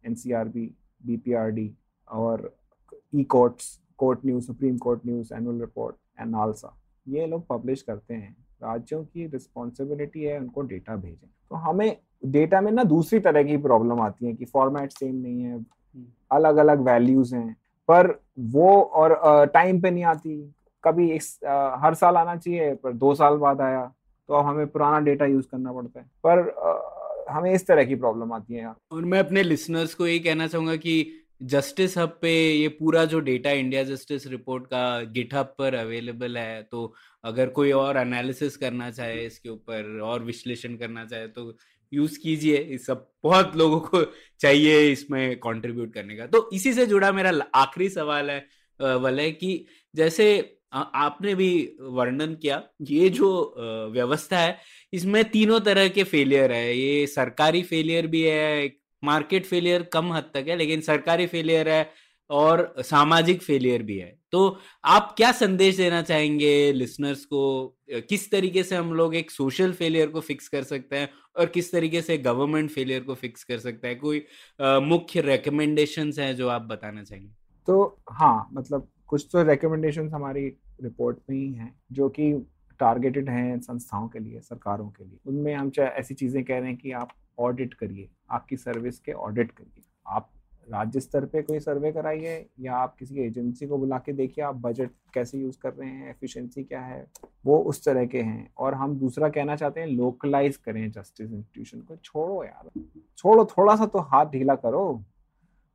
एनसीआरबी बीपीआरडी और e courts court news supreme court news annual report and NALSA ये लोग पब्लिश करते हैं। राज्यों की रिस्पॉन्सिबिलिटी है उनको डेटा भेजें। तो हमें डेटा में ना दूसरी तरह की प्रॉब्लम आती है कि फॉर्मेट सेम नहीं है अलग अलग वैल्यूज़ हैं पर वो और टाइम पे नहीं आती। कभी इस आ, हर साल आना चाहिए पर दो साल बाद आया तो अब हमें पुराना डेटा यूज़ करना पड़ता है। पर आ, हमें इस तरह की प्रॉब्लम आती है। और मैं अपने लिसनर्स को यही कहना चाहूँगा कि जस्टिस हब पे ये पूरा जो डेटा इंडिया जस्टिस रिपोर्ट का गिटहब पर अवेलेबल है तो अगर कोई और एनालिसिस करना चाहे इसके ऊपर, और विश्लेषण करना चाहे तो यूज़ कीजिए। सब बहुत लोगों को चाहिए इसमें कंट्रीब्यूट करने का। तो इसी से जुड़ा मेरा आखिरी सवाल है वलय कि जैसे आपने भी वर्णन किया, ये जो व्यवस्था है, इसमें तीनों तरह के फेलियर है। ये सरकारी फेलियर भी है मार्केट फेलियर कम हद तक है, लेकिन सरकारी फेलियर है और सामाजिक फेलियर भी है। तो आप क्या संदेश देना चाहेंगे लिसनर्स को? किस तरीके से हम लोग एक सोशल फेलियर को फिक्स कर सकते हैं और किस तरीके से गवर्नमेंट फेलियर को फिक्स कर सकते हैं? कोई मुख्य रिकमेंडेशन है जो आप बताना चाहेंगे? तो हाँ मतलब कुछ तो रिकमेंडेशन हमारी रिपोर्ट में ही हैं, जो कि टारगेटेड हैं संस्थाओं के लिए, सरकारों के लिए। उनमें हम चाहे ऐसी चीज़ें कह रहे हैं कि आप ऑडिट करिए, आपकी सर्विस के ऑडिट करिए। आप राज्य स्तर पे कोई सर्वे कराइए या आप किसी एजेंसी को बुला के देखिए, आप बजट कैसे यूज़ कर रहे हैं एफिशिएंसी क्या है, वो उस तरह के हैं। और हम दूसरा कहना चाहते हैं लोकलाइज करें जस्टिस इंस्टीट्यूशन को। छोड़ो यार, छोड़ो, थोड़ा सा तो हाथ ढीला करो।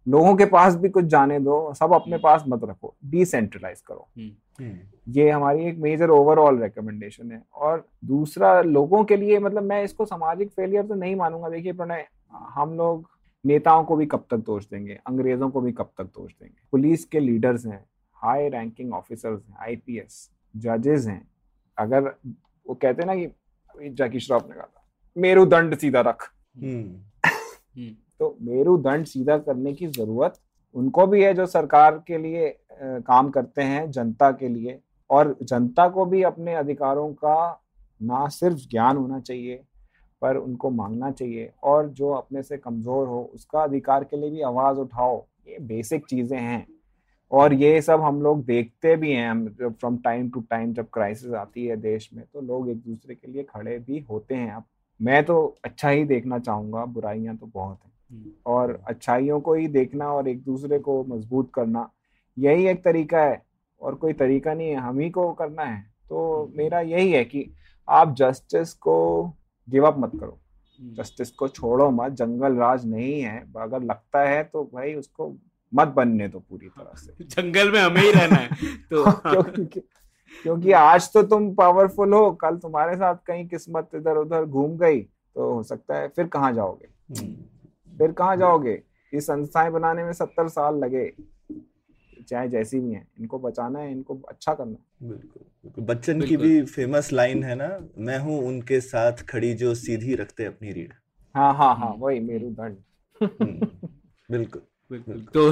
लोगों के पास भी कुछ जाने दो सब अपने हम्म। पास मत रखो डिसेंट्रलाइज करो। हम्म। हम्म। ये हमारी एक मेजर ओवरऑल रिकमेंडेशन है। और दूसरा लोगों के लिए मतलब मैं इसको सामाजिक फेलियर तो नहीं मानूँगा। देखिए प्रणय हम लोग नेताओं को भी कब तक दोष देंगे? अंग्रेज़ों को भी कब तक दोष देंगे? पुलिस के लीडर्स हैं हाई रैंकिंग ऑफिसर्स हैं आईपीएस जजेस हैं। अगर वो कहते हैं ना कि जैकी श्रॉफ ने कहा था मेरुदंड सीधा रख। तो मेरुदंड सीधा करने की ज़रूरत उनको भी है जो सरकार के लिए काम करते हैं, जनता के लिए। और जनता को भी अपने अधिकारों का ना सिर्फ़ ज्ञान होना चाहिए, पर उनको मांगना चाहिए। और जो अपने से कमज़ोर हो, उसका अधिकार के लिए भी आवाज़ उठाओ। ये बेसिक चीज़ें हैं। और ये सब हम लोग देखते भी हैं हम फ्रॉम टाइम टू टाइम जब क्राइसिस आती है देश में तो लोग एक दूसरे के लिए खड़े भी होते हैं। अब मैं तो अच्छा ही देखना चाहूँगा, बुराइयाँ तो बहुत हैं। और अच्छाइयों को ही देखना और एक दूसरे को मज़बूत करना यही एक तरीका है। और कोई तरीका नहीं है हम ही को करना है। तो हम्म। मेरा यही है कि आप जस्टिस को गिव अप मत करो। Justice hmm. को छोड़ो मत जंगल राज नहीं है। अगर लगता है तो भाई उसको मत बनने दो पूरी तरह से। जंगल में हमें ही रहना है तो [LAUGHS] क्योंकि क्योंकि आज तो तुम पावरफुल हो कल तुम्हारे साथ कहीं किस्मत इधर उधर घूम गई तो हो सकता है फिर कहाँ जाओगे? फिर कहाँ जाओगे? ये संस्थाएँ बनाने में सत्तर साल लगे। चाहे जैसी भी हैं इनको बचाना है इनको अच्छा करना बिल्कुल बच्चन की भी फ़ेमस लाइन है ना मैं हूँ उनके साथ खड़ी जो सीधी रखते अपनी रीढ़। हाँ हाँ हाँ वही मेरुदंड हम्म, बिल्कुल। बिल्कुल। तो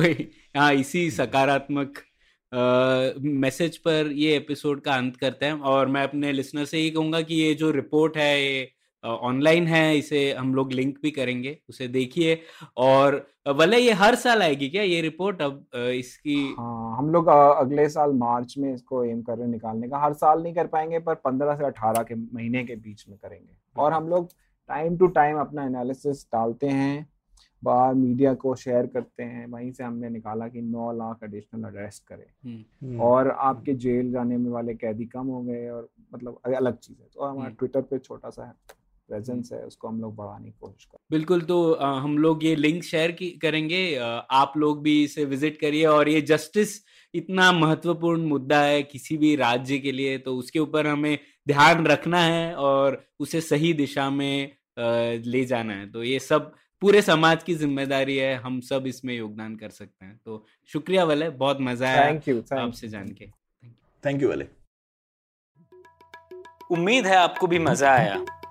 हाँ इसी सकारात्मक मैसेज पर ये एपिसोड का अंत करते हैं। और मैं अपने लिसनर से ही कहूँगा कि ये जो रिपोर्ट है ये ऑनलाइन है इसे हम लोग लिंक भी करेंगे उसे देखिए और भले ये हर साल आएगी क्या ये रिपोर्ट अब इसकी? हाँ हम लोग अगले साल मार्च में इसको एम कर रहे हैं निकालने का। हर साल नहीं कर पाएँगे पर पंद्रह से अठारह के महीने के बीच में करेंगे। और हम लोग टाइम टू टाइम अपना एनालिसिस डालते हैं बाहर मीडिया को शेयर करते हैं वहीं से हमने निकाला कि नौ लाख एडिशनल अरेस्ट करें। हम्म। और आपके जेल जाने में वाले कैदी कम हो गए और मतलब अलग चीज़ है। तो हमारा ट्विटर हम्म। पे छोटा सा प्रेजेंस है उसको हम लोग बढ़ाने की कोशिश करें बिल्कुल तो आ, हम लोग ये लिंक शेयर करेंगे। आ, आप लोग भी इसे विज़िट करिए और ये जस्टिस इतना महत्वपूर्ण मुद्दा है किसी भी राज्य के लिए तो उसके ऊपर हमें ध्यान रखना है और उसे सही दिशा में आ, ले जाना है। तो ये सब पूरे समाज की ज़िम्मेदारी है हम सब इसमें योगदान कर सकते हैं। तो शुक्रिया वाले बहुत मज़ा आया थैंक यू आपसे जान के। थैंक यू वाले। उम्मीद है आपको भी मज़ा आया।